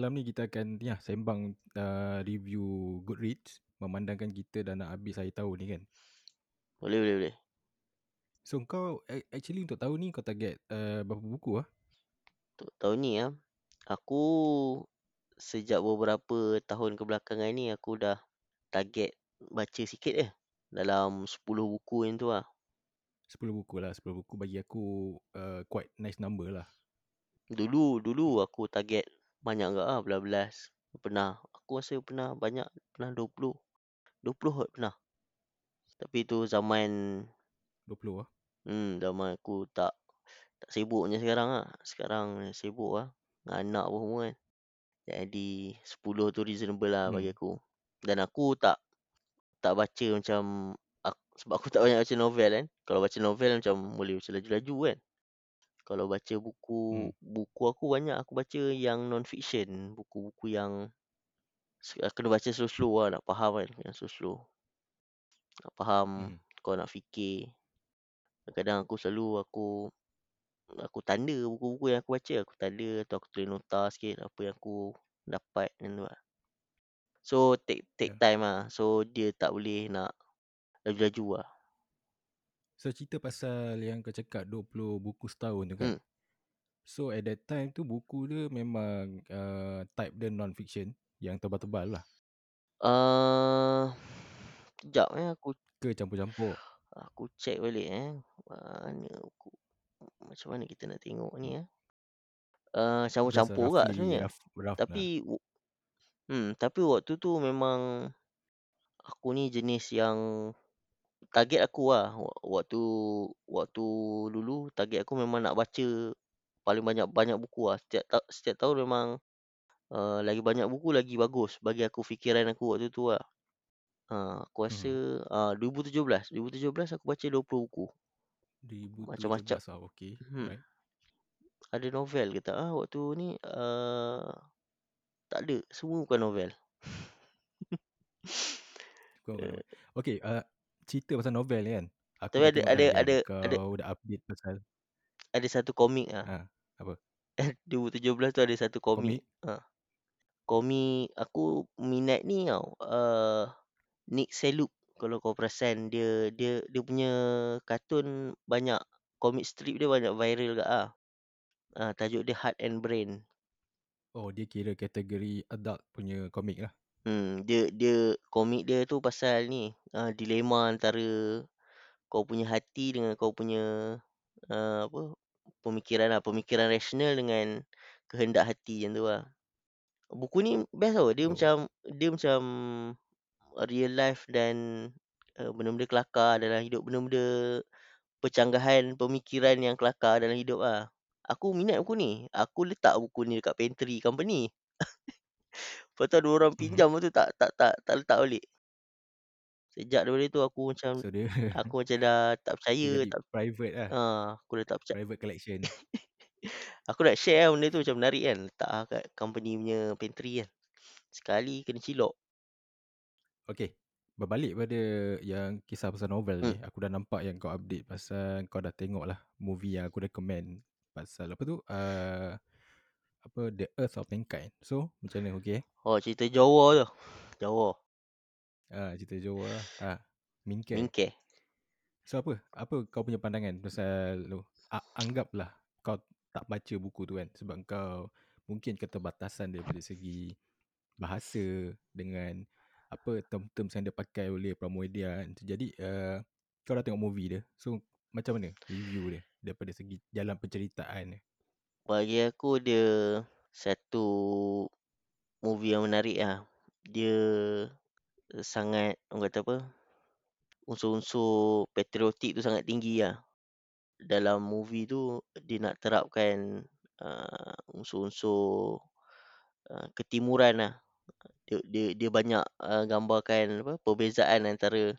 Malam ni kita akan ya, sembang uh, review Goodreads memandangkan kita dah nak habis akhir tahun ni kan. Boleh, boleh, boleh. So, kau actually untuk tahun ni kau target uh, berapa buku ah? Untuk tahun ni ya, aku sejak beberapa tahun kebelakangan ni aku dah target baca sikit eh. Dalam 10 buku yang tu lah. 10 buku lah. 10 buku bagi aku uh, quite nice number lah. Dulu, dulu aku target banyak ke ah, belas-belas. Pernah, aku rasa pernah banyak, pernah 20. 20 kot pernah. Tapi tu zaman 20 lah. Hmm, zaman aku tak tak sibuk macam sekarang ah. Sekarang sibuk ah. Anak pun semua kan. Jadi 10 tu reasonable lah bagi Hmm. aku. Dan aku tak tak baca macam aku, sebab aku tak banyak baca novel kan. Kalau baca novel macam boleh baca laju-laju kan. Kalau baca buku Hmm. buku aku banyak aku baca yang non fiction, buku-buku yang se- kena baca slow-slow lah nak faham kan, yang slow-slow. Nak faham, Hmm. kau nak fikir. Kadang-kadang aku selalu aku aku tanda buku-buku yang aku baca, aku tanda atau aku tulis nota sikit apa yang aku dapat macam tu lah. So take take Yeah. time lah. So dia tak boleh nak laju-laju lah. So, cerita pasal yang kau cakap 20 buku setahun tu kan. Hmm. So, at that time tu buku dia memang uh, type dia non-fiction yang tebal-tebal lah. Uh, kejap eh aku Ke campur-campur. aku check balik eh. Mana buku macam mana kita nak tengok ni eh. Uh, campur-campur kat roughly, sebenarnya. rough, rough lah. Tapi w- hmm tapi waktu tu memang aku ni jenis yang target aku lah Wa- waktu waktu dulu target aku memang nak baca paling banyak banyak buku lah setiap ta- setiap tahun memang uh, lagi banyak buku lagi bagus bagi aku fikiran aku waktu tu lah. Uh, aku rasa uh, 2017 2017 aku baca 20 buku. 2017 Macam-macam. ah, okay. Hmm. Right. Ada novel ke tak ah waktu ni? Uh, tak ada, semua bukan novel. Okay, uh, cerita pasal novel ni kan. Aku Tapi ada ada ada kau ada dah update pasal ada satu komik ah. ha, apa? 2017 tu ada satu komik. Ha. Komik aku minat ni tau. Uh, Nick Seluk kalau kau perasan dia dia dia punya kartun banyak komik strip dia banyak viral ke ah. Uh, tajuk dia Heart and Brain. Oh, dia kira kategori adult punya komik lah. Hmm, dia dia komik dia tu pasal ni, uh, dilema antara kau punya hati dengan kau punya uh, apa pemikiran lah, pemikiran rasional dengan kehendak hati macam tu lah. Buku ni best tau. Dia Oh. macam dia macam real life dan uh, benda-benda kelakar dalam hidup, benda-benda pencanggahan pemikiran yang kelakar dalam hidup lah. Aku minat buku ni. Aku letak buku ni dekat pantry company. Lepas tu ada orang Mhm. pinjam lepas tu tak tak tak tak letak balik. Sejak daripada tu aku macam So, dia, aku macam dah tak percaya, tak private lah. ha, aku dah tak percaya. Private collection. Aku nak share lah benda tu macam menarik kan. Letak lah kat company punya pantry kan. Sekali kena cilok. Okay. Berbalik pada yang kisah pasal novel Hmm. ni. Aku dah nampak yang kau update pasal kau dah tengok lah movie yang aku recommend. Pasal apa tu? Uh, apa The Earth of Mankind. So, macam mana? Okay? Oh cerita Jawa tu. Jawa. Ah, cerita Jawa lah. Ah, Minke. Mingke. So apa? Apa kau punya pandangan pasal lu? Anggaplah kau tak baca buku tu kan sebab kau mungkin keterbatasan daripada segi bahasa dengan apa term-term yang dia pakai oleh Pramudia kan. Jadi uh, kau dah tengok movie dia. So macam mana review dia daripada segi jalan penceritaan dia? Bagi aku dia satu movie yang menarik lah. Dia sangat orang kata apa? Unsur-unsur patriotik tu sangat tinggi lah. Dalam movie tu dia nak terapkan uh, unsur-unsur uh, ketimuran lah. Dia dia, dia banyak uh, gambarkan apa perbezaan antara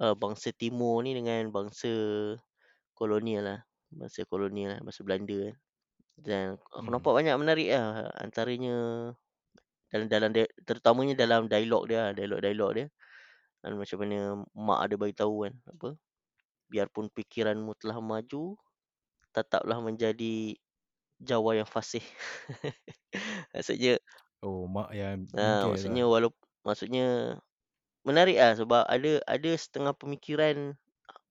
uh, bangsa timur ni dengan bangsa kolonial lah. Bangsa kolonial lah, bangsa Belanda kan. Dan aku Hmm. nampak banyak menarik lah antaranya dalam dalam dia- terutamanya dalam dialog dia, lah, dialog-dialog dia. Dan macam mana mak ada bagi tahu kan apa? Biarpun fikiranmu telah maju, tetaplah menjadi Jawa yang fasih. Maksudnya Oh, mak yang ah, bingkai tu maksudnya lah. walau maksudnya menarik ah sebab ada ada setengah pemikiran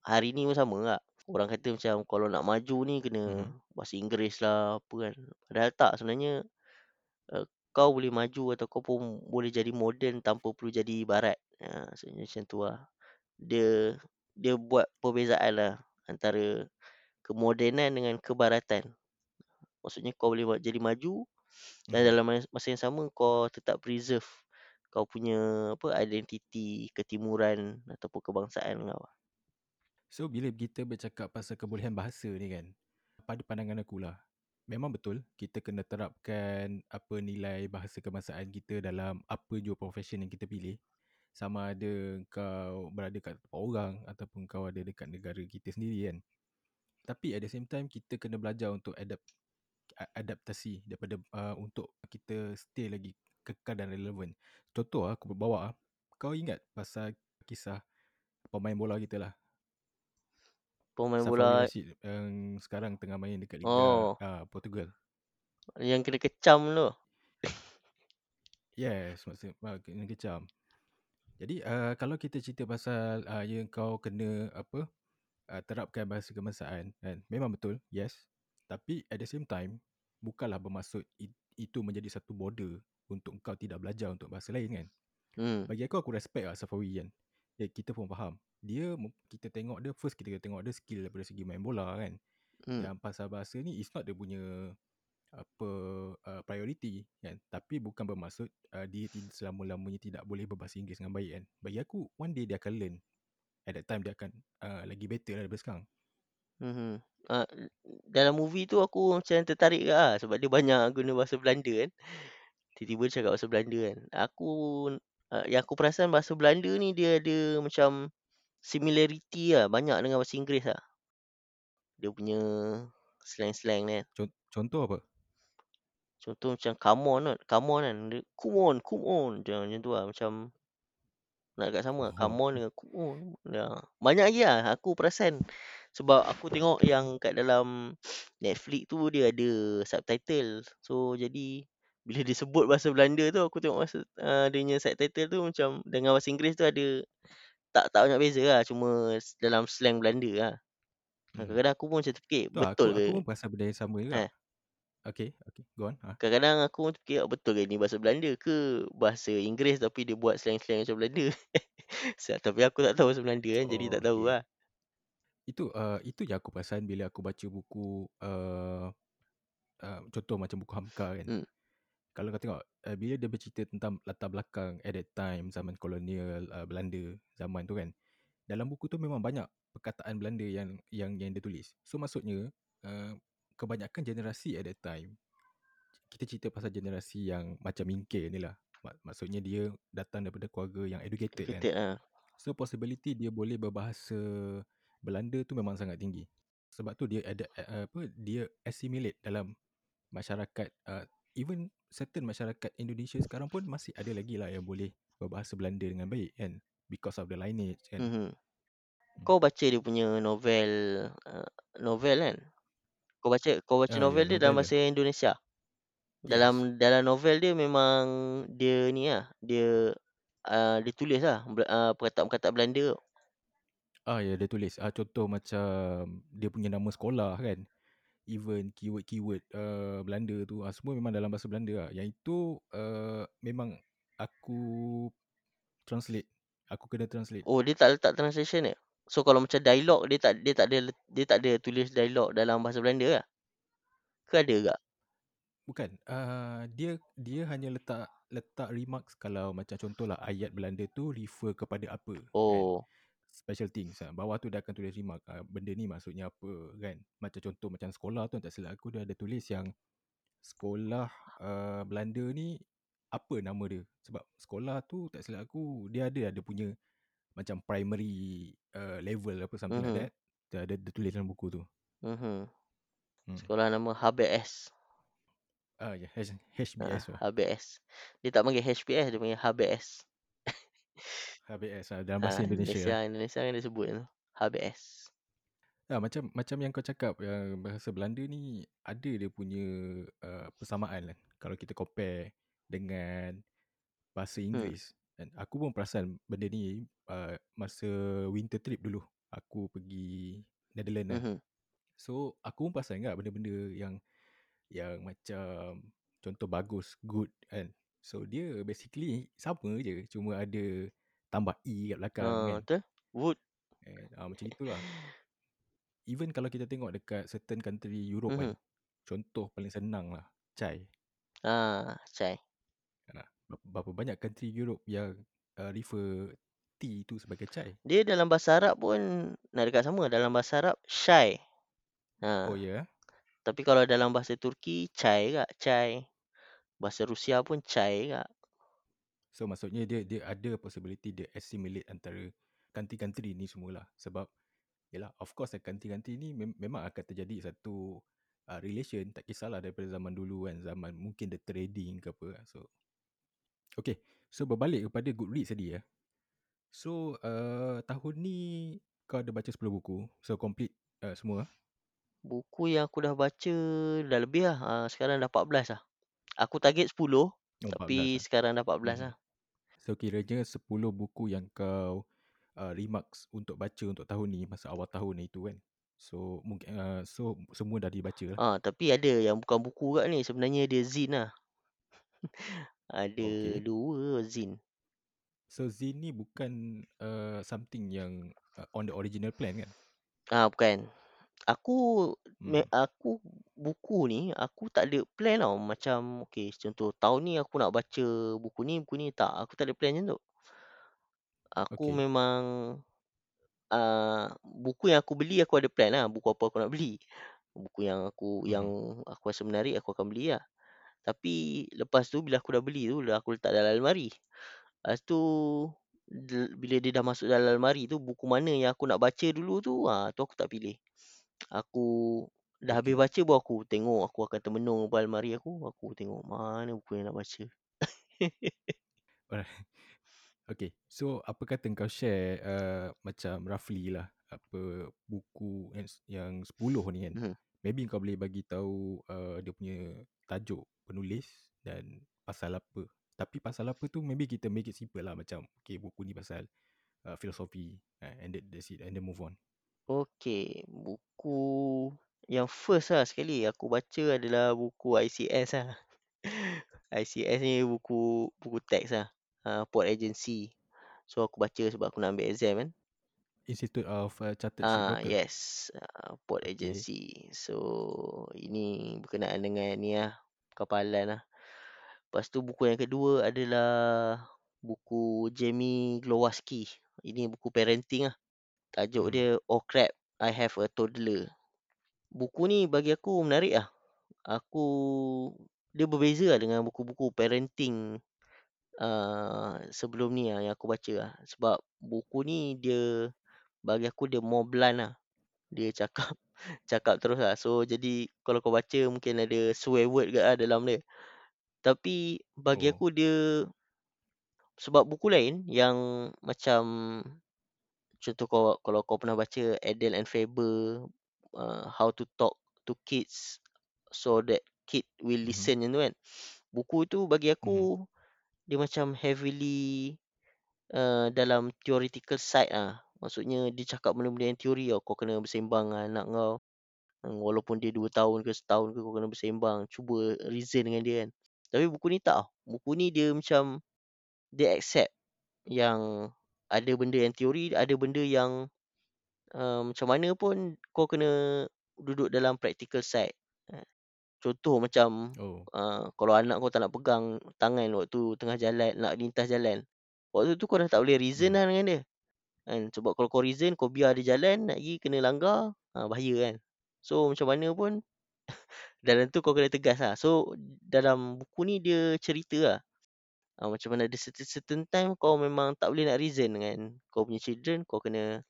hari ni pun sama kak. Orang kata macam kalau nak maju ni kena Mhm. bahasa Inggeris lah apa kan. Padahal tak sebenarnya uh, kau boleh maju atau kau pun boleh jadi moden tanpa perlu jadi barat. Ha, maksudnya macam tu lah. Dia dia buat perbezaan lah antara kemodenan dengan kebaratan. Maksudnya kau boleh buat jadi maju dan Mhm. dalam mas- masa yang sama kau tetap preserve kau punya apa identiti ketimuran ataupun kebangsaan kau. So, bila kita bercakap pasal kebolehan bahasa ni kan, pada pandangan aku lah, memang betul kita kena terapkan apa nilai bahasa kebangsaan kita dalam apa jua profession yang kita pilih. Sama ada kau berada kat tempat orang ataupun kau ada dekat negara kita sendiri kan. Tapi at the same time, kita kena belajar untuk adapt, adaptasi daripada uh, untuk kita stay lagi kekal dan relevan. Contoh lah, aku bawa ah, kau ingat pasal kisah pemain bola kita lah, Pemain Safari bola Rashid yang sekarang tengah main dekat Liga oh uh, Portugal. yang kena kecam tu. Yes, maksud uh, kena kecam. Jadi uh, kalau kita cerita pasal uh, yang kau kena apa uh, terapkan bahasa kebangsaan kan, memang betul, yes. Tapi at the same time, bukanlah bermaksud it, itu menjadi satu border untuk kau tidak belajar untuk bahasa lain kan. Hmm. Bagi aku aku respect lah Safawi kan. Ya, kita pun faham. Dia kita tengok dia first kita tengok dia skill daripada segi main bola kan. Hmm. Yang pasal bahasa ni is not dia punya apa uh, priority kan tapi bukan bermaksud uh, dia selama-lamanya tidak boleh berbahasa Inggeris dengan baik kan bagi aku one day dia akan learn at that time dia akan uh, lagi better lah daripada sekarang Mhm. Uh, dalam movie tu aku macam tertarik ke lah sebab dia banyak guna bahasa Belanda kan. Tiba-tiba dia cakap bahasa Belanda kan. Aku uh, yang aku perasan bahasa Belanda ni dia ada macam similarity lah banyak dengan bahasa Inggeris lah. Dia punya slang-slang ni. Con- contoh apa Contoh macam come on kan. Come on kan. Dia, come on, come on. Macam, macam tu lah. Macam nak dekat sama. oh Come on dengan come on. Ya. Banyak lagi lah aku perasan. Sebab aku tengok yang kat dalam Netflix tu dia ada subtitle. So jadi bila dia sebut bahasa Belanda tu aku tengok bahasa uh, dia punya subtitle tu macam dengan bahasa Inggeris tu ada tak tak banyak beza lah. Cuma dalam slang Belanda lah. hmm. Kadang-kadang aku pun macam terfikir tu lah, betul aku ke? aku pun perasan benda yang sama juga Eh. okay okay go on ha? Kadang-kadang aku pun terfikir "Oh, betul ke ni bahasa Belanda ke bahasa Inggeris tapi dia buat slang-slang macam Belanda. Sa- tapi aku tak tahu bahasa Belanda kan jadi oh, tak tahu okay. lah. itu uh, itu yang aku perasan bila aku baca buku uh, uh, contoh macam buku Hamka kan Hmm. Kalau kau tengok uh, bila dia bercerita tentang latar belakang at that time zaman kolonial uh, Belanda zaman tu kan dalam buku tu memang banyak perkataan Belanda yang yang yang dia tulis. So maksudnya uh, kebanyakan generasi at that time kita cerita pasal generasi yang macam Mingke ni lah. Mak- maksudnya dia datang daripada keluarga yang educated kan. Kita ah. so possibility dia boleh berbahasa Belanda tu memang sangat tinggi. Sebab tu dia ada apa dia assimilate dalam masyarakat uh, even certain masyarakat Indonesia sekarang pun masih ada lagi lah yang boleh berbahasa Belanda dengan baik kan because of the lineage kan Mhm. Hmm. Kau baca dia punya novel uh, novel kan? Kau baca kau baca Ah, ya, novel dia dalam novel dia. bahasa Indonesia. Yes. Dalam dalam novel dia memang dia ni lah, dia uh, dia tulis lah uh, perkataan-perkataan Belanda. Ah ya dia tulis ah contoh macam dia punya nama sekolah kan. Even keyword-keyword uh, Belanda tu ah, semua memang dalam bahasa Belanda lah. Yang itu uh, memang aku translate. Aku kena translate. Oh, dia tak letak translation dia. So kalau macam dialog dia tak dia tak ada dia tak ada tulis dialog dalam bahasa Belanda lah. Ke ada ke? Bukan. Uh, dia dia hanya letak letak remarks kalau macam contohlah ayat Belanda tu refer kepada apa kan. Special things. ah. Bawah tu dia akan tulis remark. Uh, benda ni maksudnya apa kan. Macam contoh macam sekolah tu tak silap aku dia ada tulis yang sekolah uh, Belanda ni apa nama dia. Sebab sekolah tu tak silap aku dia ada ada punya macam primary uh, level apa something Mhm. like that. Dia ada dia tulis dalam buku tu. Mhm. Hmm. Sekolah nama HBS. Ah ya, Ah, HBS. HBS. Dia tak panggil HBS, dia panggil HBS. HBS ah, dalam bahasa Ah, Indonesia. Indonesia, lah. Indonesia kan dia sebut tu. HBS. Ya, macam macam yang kau cakap yang bahasa Belanda ni ada dia punya uh, persamaan kan. Kalau kita compare dengan bahasa Hmm. Inggeris. Dan aku pun perasan benda ni uh, masa winter trip dulu. Aku pergi Netherlands kan. Mhm. So aku pun perasan juga benda-benda yang yang macam contoh bagus, good kan. So dia basically sama je. Cuma ada tambah E kat belakang Ah, kan. betul. Wood. And, uh, macam itulah. Even kalau kita tengok dekat certain country Europe kan. Mhm. Contoh paling senang lah. Chai. Ah, chai. Ha, berapa banyak country Europe yang uh, refer tea tu sebagai chai. Dia dalam bahasa Arab pun nak dekat sama. Dalam bahasa Arab. Oh Ha. ya. Yeah. Tapi kalau dalam bahasa Turki, chai juga. Chai. Bahasa Rusia pun chai juga. So maksudnya dia dia ada possibility dia assimilate antara country-country ni semualah. Sebab yalah of course country-country ni mem- memang akan terjadi satu uh, relation tak kisahlah daripada zaman dulu kan zaman mungkin the trading ke apa so Okay, so berbalik kepada Goodreads tadi ya. So uh, tahun ni kau ada baca 10 buku, so complete uh, semua. Buku yang aku dah baca dah lebih lah. Uh, sekarang dah 14 lah. Aku target 10. Oh, tapi 14 lah. sekarang dah 14 Mhm. lah. So kiranya 10 buku yang kau uh, remarks untuk baca untuk tahun ni masa awal tahun ni tu kan. So mungkin uh, so semua dah dibaca lah. Ah, tapi ada yang bukan buku kat ni. Sebenarnya dia zin lah. ada Okay. dua zin. So Zin ni bukan uh, something yang uh, on the original plan kan? Ah, bukan. Aku me, Hmm. aku buku ni aku tak ada plan tau. Macam okey contoh tahun ni aku nak baca buku ni, buku ni tak. Aku tak ada plan macam tu. Aku Okay. memang uh, buku yang aku beli aku ada plan lah. Buku apa aku nak beli. Buku yang aku yang Mhm. aku rasa menarik aku akan beli lah. Tapi lepas tu bila aku dah beli tu dah aku letak dalam almari. Lepas tu del- bila dia dah masuk dalam almari tu buku mana yang aku nak baca dulu tu ah tu aku tak pilih. Aku dah habis baca baru aku tengok aku akan termenung pada almari aku. Aku tengok mana buku yang nak baca. Alright. Okay. So apa kata kau share uh, macam roughly lah apa buku yang, yang 10 ni kan. Mhm. Maybe kau boleh bagi tahu uh, dia punya tajuk penulis dan pasal apa. Tapi pasal apa tu maybe kita make it simple lah macam okay buku ni pasal uh, filosofi uh, and that, that's it and then move on. Okey, buku yang first lah sekali aku baca adalah buku ICS lah. ICS ni buku buku teks lah. Uh, Port Agency. So aku baca sebab aku nak ambil exam kan. Institute of uh, Chartered Ah Shipbroker. yes, uh, Port Okay. Agency. So ini berkenaan dengan ni lah, kapalan lah. Lepas tu buku yang kedua adalah buku Jamie Glowaski. Ini buku parenting lah. Tajuk Mhm. dia Oh Crap, I Have a Toddler. Buku ni bagi aku menarik lah. Aku dia berbeza lah dengan buku-buku parenting uh, sebelum ni lah yang aku baca lah. Sebab buku ni dia bagi aku dia more blunt lah. Dia cakap cakap terus lah. So jadi kalau kau baca mungkin ada swear word ke lah dalam dia. Tapi bagi Oh. aku dia sebab buku lain yang macam contoh kau kalau kau pernah baca Adele and Faber uh, How to Talk to Kids so that kid will Mhm. listen macam tu kan. Buku tu bagi aku dia macam heavily uh, dalam theoretical side ah. Maksudnya dia cakap benda-benda yang teori tau. Kau kena bersembang dengan anak kau. Hmm, Walaupun dia 2 tahun ke setahun ke kau kena bersembang. Cuba reason dengan dia kan. Tapi buku ni tak. Buku ni dia macam dia accept yang ada benda yang teori, ada benda yang uh, macam mana pun kau kena duduk dalam practical side. Uh, Contoh macam Oh. uh, kalau anak kau tak nak pegang tangan waktu tengah jalan, nak lintas jalan. Waktu tu kau dah tak boleh reason lah dengan dia. Kan? Sebab kalau kau reason, kau biar dia jalan, nak pergi kena langgar, ha, bahaya kan. So macam mana pun, dalam tu kau kena tegas lah. So dalam buku ni dia cerita lah. Ha, macam mana ada certain, certain time kau memang tak boleh nak reason dengan kau punya children, kau kena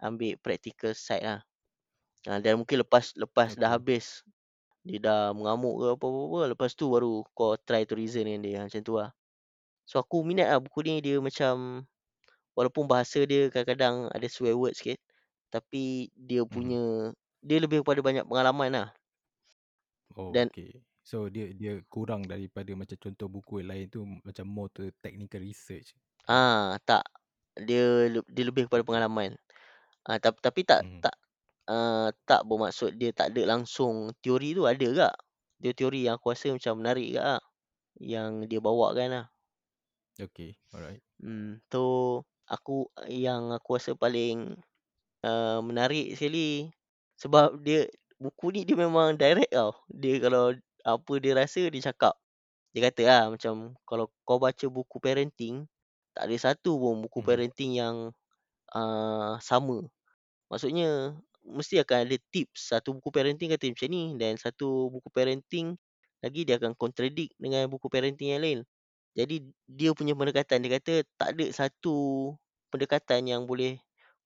ambil practical side lah. Ha, dan mungkin lepas lepas dah habis dia dah mengamuk ke apa-apa, lepas tu baru kau try to reason dengan dia. Macam tu lah. So aku minat lah buku ni dia macam walaupun bahasa dia kadang-kadang ada swear word sikit. tapi dia punya dia lebih kepada banyak pengalaman lah. Oh, Dan okay. So dia dia kurang daripada macam contoh buku yang lain tu macam more to technical research, ah, tak, dia le dia lebih kepada pengalaman. Ah, tap tapi tak Mhm. tak, eee, tak bermaksud dia tak ada langsung teori tu ada juga. Dia teori yang aku rasa macam menarik juga lah, yang dia bawakan lah. Okay, alright. Hmm, so aku yang aku rasa paling, eee, menarik sekali sebab dia buku ni dia memang direct tau. Dia kalau apa dia rasa dia cakap. Dia kata lah macam kalau kau baca buku parenting, tak ada satu pun buku Mhm. parenting yang, eee, sama. Maksudnya mesti akan ada tips, satu buku parenting kata macam ni dan satu buku parenting lagi dia akan contradict dengan buku parenting yang lain. Jadi dia punya pendekatan, dia kata tak ada satu pendekatan yang boleh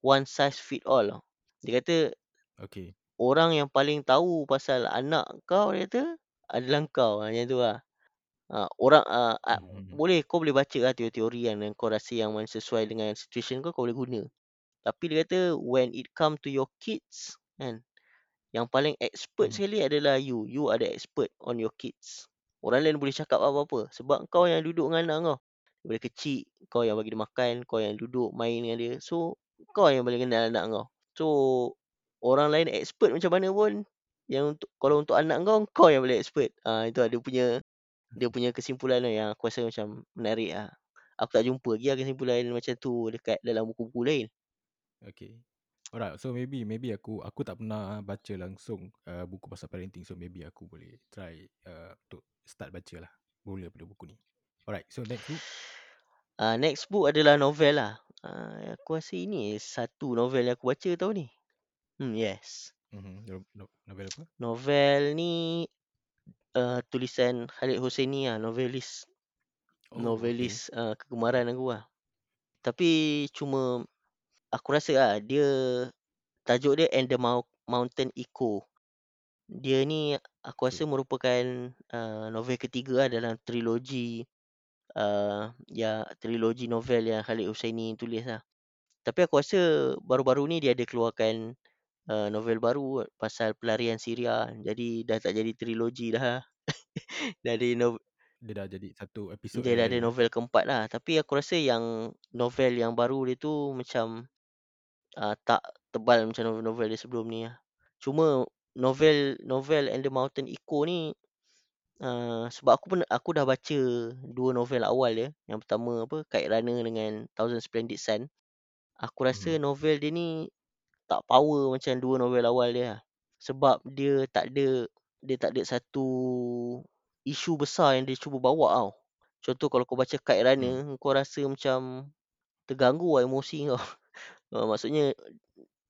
one size fit all. Dia kata Okay. orang yang paling tahu pasal anak kau dia kata adalah kau, ha, macam tu lah. Ha, orang, ah, a Mhm. boleh kau boleh baca lah teori-teori yang yang kau rasa yang mana sesuai dengan situation kau, kau boleh guna. Tapi dia kata when it come to your kids kan, yang paling expert Mhm. sekali adalah you. You are the expert on your kids. Orang lain boleh cakap apa-apa sebab kau yang duduk dengan anak kau. Daripada kecil kau yang bagi dia makan, kau yang duduk main dengan dia. So kau yang paling kenal anak kau. So orang lain expert macam mana pun yang untuk kalau untuk anak kau, kau yang paling expert. Ah itu lah dia punya dia punya kesimpulan lah yang aku rasa macam menarik lah. Aku tak jumpa lagi lah kesimpulan macam tu dekat dalam buku-buku lain. Okay. Alright, so maybe maybe aku aku tak pernah baca langsung uh, buku pasal parenting so maybe aku boleh try uh, untuk start baca lah. Mula daripada buku ni. Alright, so next book. Ah next book adalah novel lah. Ah aku rasa ini satu novel yang aku baca tahun ni. Hmm yes. Mhm. No, no, novel apa? Novel ni uh, tulisan Khalid Hosseini lah, novelis. Oh, okay. Novelis uh, kegemaran aku lah. Tapi cuma aku rasa lah dia tajuk dia And the Mou Mountain Echo. Dia ni aku rasa Okay. merupakan uh, novel ketiga lah dalam trilogi uh, ya trilogi novel yang Khalid Hosseini tulis lah. Tapi aku rasa baru-baru ni dia ada keluarkan uh, novel baru pasal pelarian Syria. Jadi dah tak jadi trilogi dah. dah ada nov Dia dah jadi satu episod dia dah novel ada novel keempat lah. Tapi aku rasa yang novel yang baru dia tu macam uh, tak tebal macam novel-novel dia sebelum ni lah. Cuma novel novel And the Mountain Echo ni uh, sebab aku pernah aku dah baca dua novel awal dia. Yang pertama apa Kite Runner dengan Thousand Splendid Sun. Aku rasa Mhm. novel dia ni tak power macam dua novel awal dia lah. Sebab dia tak ada dia tak ada satu isu besar yang dia cuba bawa tau. Contoh kalau kau baca Kite Hmm. Runner, kau rasa macam terganggu lah emosi kau. Uh, maksudnya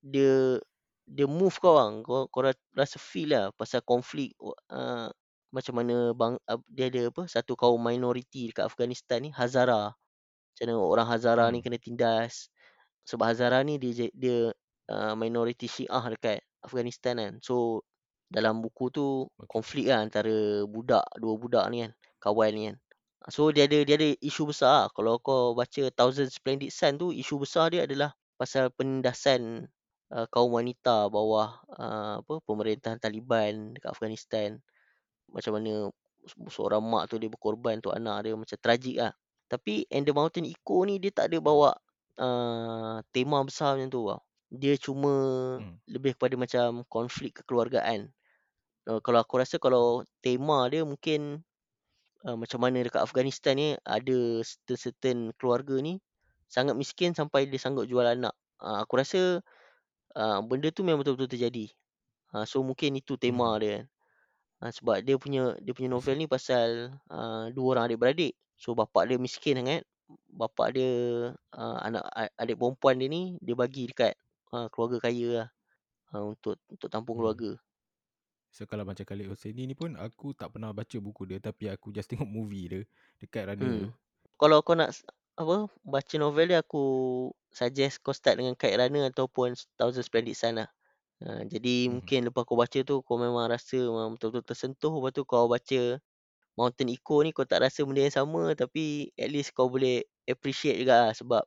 dia dia move kau bang. Kau kau ra- rasa feel lah pasal konflik uh, macam mana bang uh, dia ada apa satu kaum minoriti dekat Afghanistan ni Hazara. Macam mana orang Hazara ni Hmm. kena tindas. Sebab Hazara ni dia dia uh, minoriti Syiah dekat Afghanistan kan. So dalam buku tu konflik lah antara budak dua budak ni kan, kawan ni kan. So dia ada dia ada isu besar lah. Kalau kau baca Thousand Splendid Sun tu isu besar dia adalah pasal penindasan uh, kaum wanita bawah uh, apa pemerintahan Taliban dekat Afghanistan. Macam mana se- seorang mak tu dia berkorban untuk anak dia macam tragik lah. Tapi And the Mountain Echo ni dia tak ada bawa uh, tema besar macam tu tau. Dia cuma Hmm. lebih kepada macam konflik kekeluargaan. Uh, kalau aku rasa kalau tema dia mungkin uh, macam mana dekat Afghanistan ni ada certain, certain keluarga ni sangat miskin sampai dia sanggup jual anak. Uh, aku rasa uh, benda tu memang betul-betul terjadi. Uh, so mungkin itu tema Mhm. dia. Uh, sebab dia punya dia punya novel ni pasal uh, dua orang adik-beradik. So bapak dia miskin sangat. Bapak dia uh, anak a- adik perempuan dia ni dia bagi dekat uh, keluarga kaya lah. Uh, untuk untuk tampung Hmm. keluarga. So kalau macam Khalid Hosseini ni pun aku tak pernah baca buku dia tapi aku just tengok movie dia dekat tu. Hmm. Kalau kau nak apa baca novel dia aku suggest kau start dengan Kite Runner ataupun Thousand Splendid Sun lah. Ha, jadi Mhm. mungkin lepas kau baca tu kau memang rasa memang betul-betul tersentuh lepas tu kau baca Mountain Echo ni kau tak rasa benda yang sama tapi at least kau boleh appreciate juga lah sebab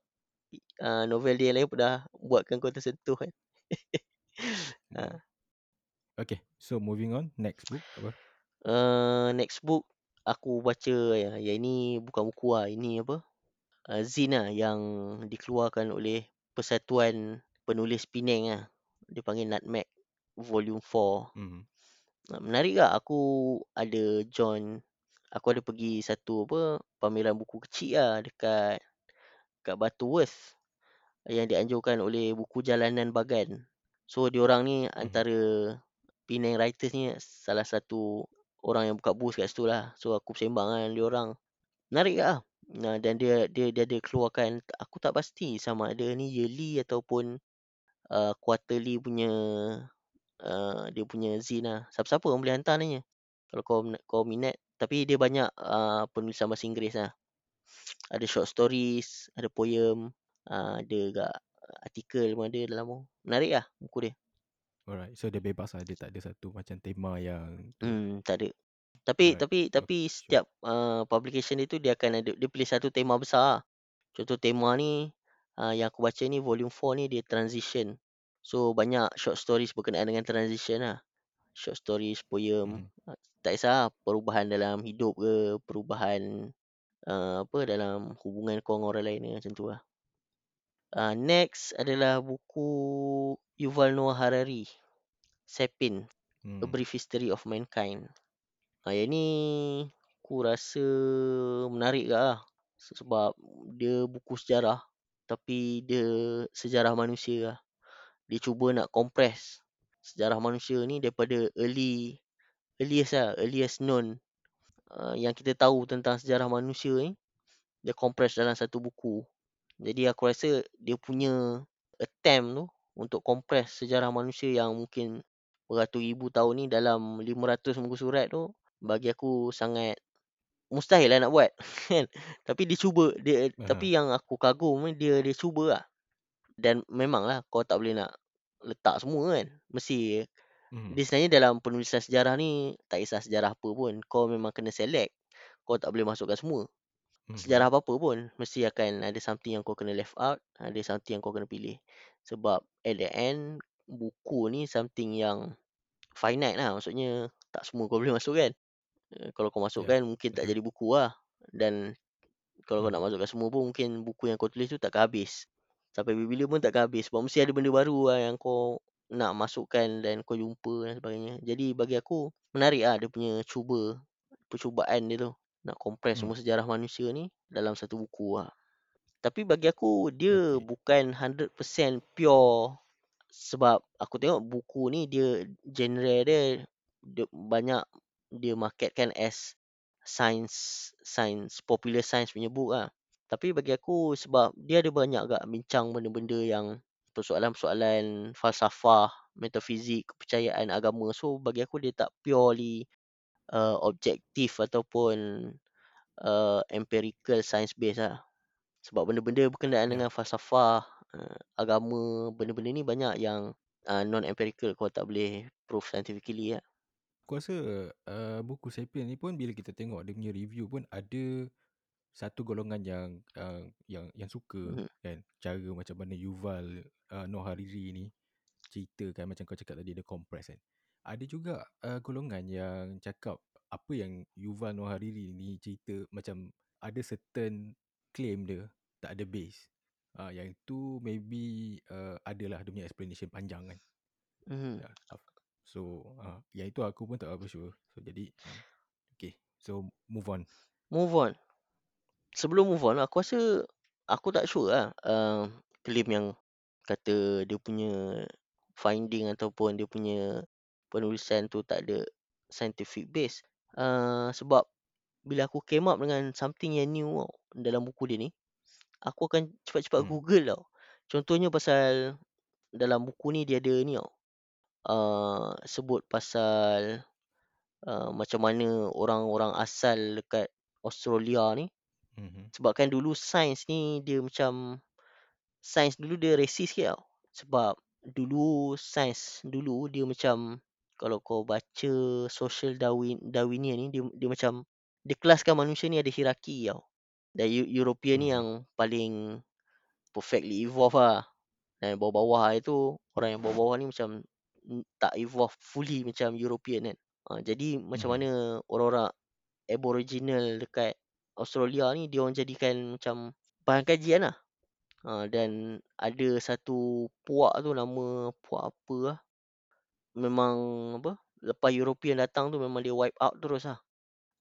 uh, novel dia yang lain pun dah buatkan kau tersentuh kan. Ha. Okay, so moving on, next book apa? Uh, next book aku baca ya, yang ini bukan buku lah, ini apa, uh, zine lah yang dikeluarkan oleh Persatuan Penulis Penang lah. Dia panggil Nutmeg Volume 4. Mhm. Uh, menarik tak aku ada join, aku ada pergi satu apa, pameran buku kecil lah dekat kat Butterworth yang dianjurkan oleh Buku Jalanan Bagan. So diorang ni Mhm. antara Penang writers ni salah satu orang yang buka booth kat situ lah. So aku bersembang dengan diorang. Menarik lah. Nah, dan dia dia dia ada keluarkan, aku tak pasti sama ada ni yearly ataupun uh, quarterly punya uh, dia punya zine lah. Siapa-siapa orang boleh hantar ni. Kalau kau kau minat. Tapi dia banyak uh, penulisan bahasa Inggeris lah. Ada short stories, ada poem, uh, ada agak artikel pun ada dalam tu. Menarik lah buku dia. Alright, so dia bebas lah, dia tak ada satu macam tema yang. Hmm, tak ada. Tapi Alright, tapi okay, tapi sure. setiap uh, publication dia tu dia akan ada dia pilih satu tema besar lah. Contoh tema ni uh, yang aku baca ni volume 4 ni dia transition. So banyak short stories berkenaan dengan transition lah. Short stories, poem. Uh, tak kisah lah, perubahan dalam hidup ke, perubahan uh, apa dalam hubungan kau dengan orang lain macam tu lah. Uh, next adalah buku Yuval Noah Harari. Sapien, A Hmm. Brief History of Mankind. Ha, yang ni aku rasa menarik ke lah. Sebab dia buku sejarah tapi dia sejarah manusia lah. Dia cuba nak compress sejarah manusia ni daripada early earliest lah, earliest known uh, yang kita tahu tentang sejarah manusia ni dia compress dalam satu buku. Jadi aku rasa dia punya attempt tu untuk compress sejarah manusia yang mungkin beratus ribu tahun ni dalam 500 muka surat tu bagi aku sangat mustahil lah nak buat kan. Tapi dia cuba dia Aha. tapi yang aku kagum ni dia dia cuba lah. Dan memanglah kau tak boleh nak letak semua kan. Mesti Mhm. dia sebenarnya dalam penulisan sejarah ni tak kisah sejarah apa pun kau memang kena select. Kau tak boleh masukkan semua. Mhm. Sejarah apa-apa pun mesti akan ada something yang kau kena left out, ada something yang kau kena pilih. Sebab at the end buku ni something yang finite lah. Maksudnya tak semua kau boleh masukkan. Uh, kalau kau Ya, masukkan mungkin tak jadi buku lah. Dan kalau kau nak Mhm. masukkan semua pun mungkin buku yang kau tulis tu takkan habis. Sampai bila-bila pun takkan habis. Sebab mesti ada benda baru lah yang kau nak masukkan dan kau jumpa dan sebagainya. Jadi bagi aku menarik lah dia punya cuba, percubaan dia tu. Nak compress Mhm. semua sejarah manusia ni dalam satu buku lah. Tapi bagi aku dia Okay. bukan 100% pure sebab aku tengok buku ni dia genre dia, dia banyak dia marketkan as science science popular science punya book lah. Tapi bagi aku sebab dia ada banyak agak bincang benda-benda yang persoalan-persoalan falsafah, metafizik, kepercayaan agama. So bagi aku dia tak purely uh, objektif ataupun uh, empirical science based lah. Sebab benda-benda berkenaan Ya. dengan falsafah, uh, agama, benda-benda ni banyak yang uh, non empirical kau tak boleh prove scientifically lah. Aku rasa uh, buku Sapien ni pun bila kita tengok dia punya review pun ada satu golongan yang uh, yang yang suka Mhm. kan cara macam mana Yuval uh, Noah Hariri ni ceritakan macam kau cakap tadi dia compress kan. Ada juga uh, golongan yang cakap apa yang Yuval Noah Hariri ni cerita macam ada certain claim dia tak ada base. Uh, yang itu maybe uh, adalah dia punya explanation panjang kan. Mhm. Ya, So uh, yang itu aku pun tak apa sure. So jadi uh, okay. So move on. Move on. Sebelum move on aku rasa aku tak sure lah uh, claim yang kata dia punya finding ataupun dia punya penulisan tu tak ada scientific base. Uh, sebab bila aku came up dengan something yang new tau, dalam buku dia ni, aku akan cepat-cepat Hmm. google tau. Contohnya pasal dalam buku ni dia ada ni tau. Uh, sebut pasal uh, macam mana orang-orang asal dekat Australia ni Mhm. sebabkan dulu sains ni dia macam sains dulu dia racist sikit tau. Sebab dulu sains dulu dia macam kalau kau baca social Darwin Darwinian ni dia dia macam dia kelaskan manusia ni ada hierarki tau. Dan Eu- European ni yang paling perfectly evolved lah. Dan bawah-bawah itu, orang yang bawah-bawah ni macam tak evolve fully macam European kan. Uh, jadi macam Mhm. mana orang-orang Aboriginal dekat Australia ni dia orang jadikan macam bahan kajian lah. Uh, dan ada satu puak tu nama puak apa lah. Memang apa lepas European datang tu memang dia wipe out terus lah.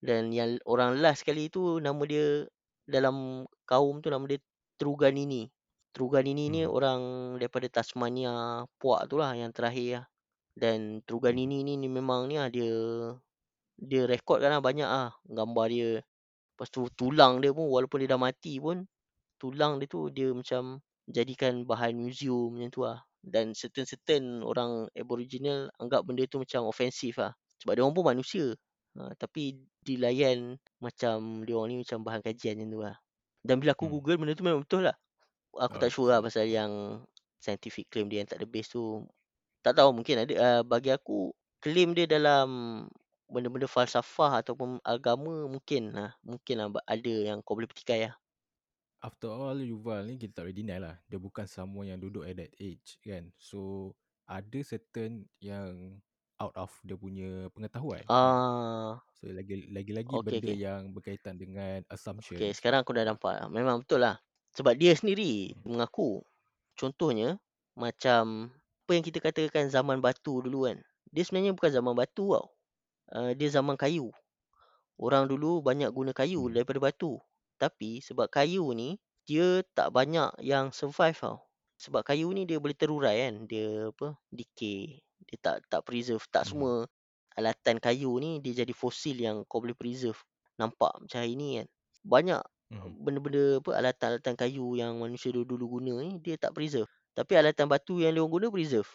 Dan yang orang last sekali tu nama dia dalam kaum tu nama dia Truganini. Truganini ni Mhm. orang daripada Tasmania puak tu lah yang terakhir lah. Dan. Truganini ni, ni memang ni lah dia dia rekodkan lah banyak lah gambar dia. Lepas tu tulang dia pun walaupun dia dah mati pun tulang dia tu dia macam jadikan bahan museum macam tu lah. Dan certain-certain orang Aboriginal anggap benda tu macam offensive lah. Sebab dia orang pun manusia. Ha, tapi dilayan macam dia orang ni macam bahan kajian macam tu lah. Dan bila aku Mhm. google benda tu memang betul lah. Aku Oh, tak sure lah pasal yang scientific claim dia yang tak ada base tu. Tak tahu mungkin ada uh, bagi aku claim dia dalam benda-benda falsafah ataupun agama mungkin lah. Mungkin lah ada yang kau boleh petikai lah. After all Yuval ni kita tak boleh deny lah. Dia bukan someone yang duduk at that age kan. So ada certain yang out of dia punya pengetahuan. Ah, So lagi lagi-lagi okey benda okey. yang berkaitan dengan Okey, assumptions. sekarang aku dah Uh, nampak. Memang betul lah. Sebab dia sendiri mengaku. Contohnya macam apa yang kita katakan zaman batu dulu kan. Dia sebenarnya bukan zaman batu tau. Uh, dia zaman kayu. Orang dulu banyak guna kayu hmm. daripada batu. Tapi sebab kayu ni dia tak banyak yang survive tau. Sebab kayu ni dia boleh terurai kan. Dia apa? Decay. Dia tak tak preserve. Tak Hmm. semua alatan kayu ni dia jadi fosil yang kau boleh preserve. Nampak macam hari ni kan. Banyak Hmm. benda-benda apa alatan-alatan kayu yang manusia dulu-dulu guna ni dia tak preserve. Tapi alatan batu yang dia guna preserve.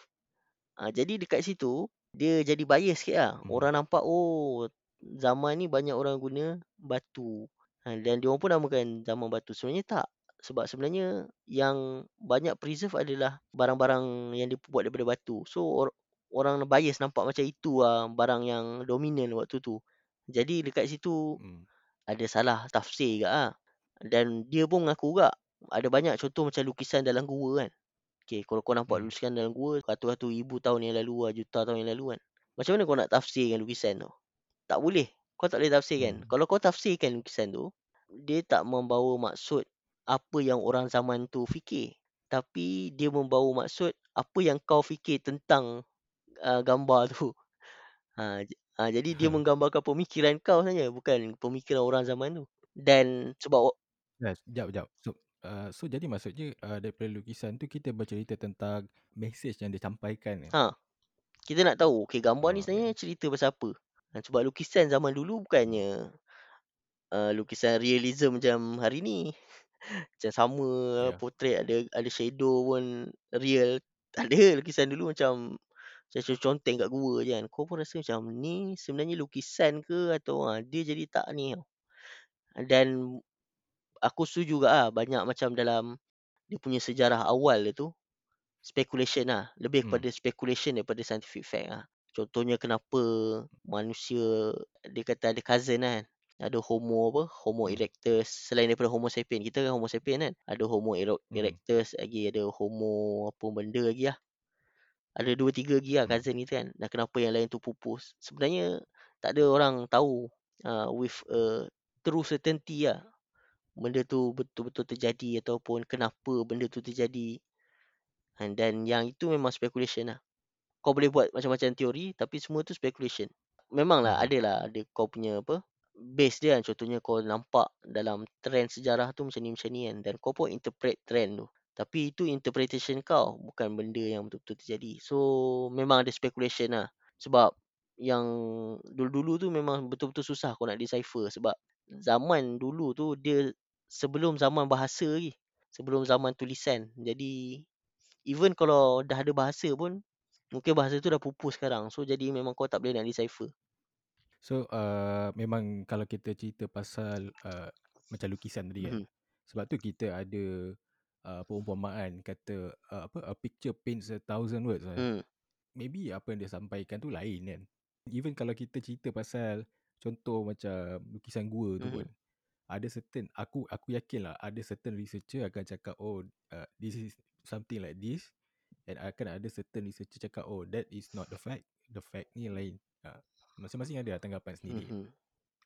Ha, jadi dekat situ dia jadi bias sikit lah. Hmm. Orang nampak oh zaman ni banyak orang guna batu. Ha, dan dia orang pun namakan zaman batu. Sebenarnya tak. Sebab sebenarnya yang banyak preserve adalah barang-barang yang dibuat daripada batu. So or, orang bias nampak macam itu lah barang yang dominan waktu tu. Jadi dekat situ Hmm. ada salah tafsir juga lah. Dan dia pun mengaku juga ada banyak contoh macam lukisan dalam gua kan. Okay, kalau kau nampak Hmm. lukisan dalam gua ratus-ratus ribu tahun yang lalu lah, juta tahun yang lalu kan. Macam mana kau nak tafsirkan lukisan tu? Tak boleh. Kau tak boleh tafsirkan. Hmm. Kalau kau tafsirkan lukisan tu, dia tak membawa maksud apa yang orang zaman tu fikir. Tapi dia membawa maksud apa yang kau fikir tentang uh, gambar tu. Ha, ha, jadi dia menggambarkan pemikiran kau saja, bukan pemikiran orang zaman tu. Dan sebab Ya, sekejap, sekejap. So, uh, so jadi maksudnya uh, daripada lukisan tu kita bercerita tentang message yang disampaikan kan? ha, kita nak tahu, okay, gambar ni sebenarnya okay. cerita pasal apa. Ha, sebab lukisan zaman dulu bukannya uh, lukisan realism macam hari ni. Macam sama Yeah. portrait ada ada shadow pun real. Tak ada lukisan dulu macam macam conteng kat gua je kan. Kau pun rasa macam ni sebenarnya lukisan ke atau ha, dia jadi tak ni tau. Dan aku setuju juga lah banyak macam dalam dia punya sejarah awal dia tu speculation lah. Lebih Hmm. kepada speculation daripada scientific fact lah. Contohnya kenapa manusia dia kata ada cousin kan. Ada homo apa? Homo Hmm. erectus. Selain daripada homo sapien. Kita kan homo sapien kan. Ada homo Hmm. erectus lagi. Ada homo apa benda lagi lah. Ada dua tiga lagi lah Hmm. cousin kita kan. Dan kenapa yang lain tu pupus. Sebenarnya tak ada orang tahu uh, with a true certainty lah. Benda tu betul-betul terjadi ataupun kenapa benda tu terjadi. And dan yang itu memang speculation lah. Kau boleh buat macam-macam teori tapi semua tu speculation. Memanglah Hmm. adalah ada kau punya apa base dia kan. Contohnya kau nampak dalam trend sejarah tu macam ni macam ni kan. Dan kau pun interpret trend tu. Tapi itu interpretation kau bukan benda yang betul-betul terjadi. So memang ada speculation lah. Sebab yang dulu-dulu tu memang betul-betul susah kau nak decipher. Sebab zaman dulu tu dia sebelum zaman bahasa lagi. Sebelum zaman tulisan. Jadi even kalau dah ada bahasa pun mungkin bahasa tu dah pupus sekarang. So jadi memang kau tak boleh nak decipher. So uh, memang kalau kita cerita pasal uh, macam lukisan tadi kan. Mhm. Sebab tu kita ada uh, perumpamaan kata uh, apa a picture paints a thousand words. Kan? Hmm. Maybe apa yang dia sampaikan tu lain kan. Even kalau kita cerita pasal contoh macam lukisan gua tu Mhm. pun ada certain aku aku yakin lah ada certain researcher akan cakap oh uh, this is something like this And akan ada certain researcher cakap oh that is not the fact. The fact ni lain. Uh, masing-masing ada tanggapan sendiri. Mhm.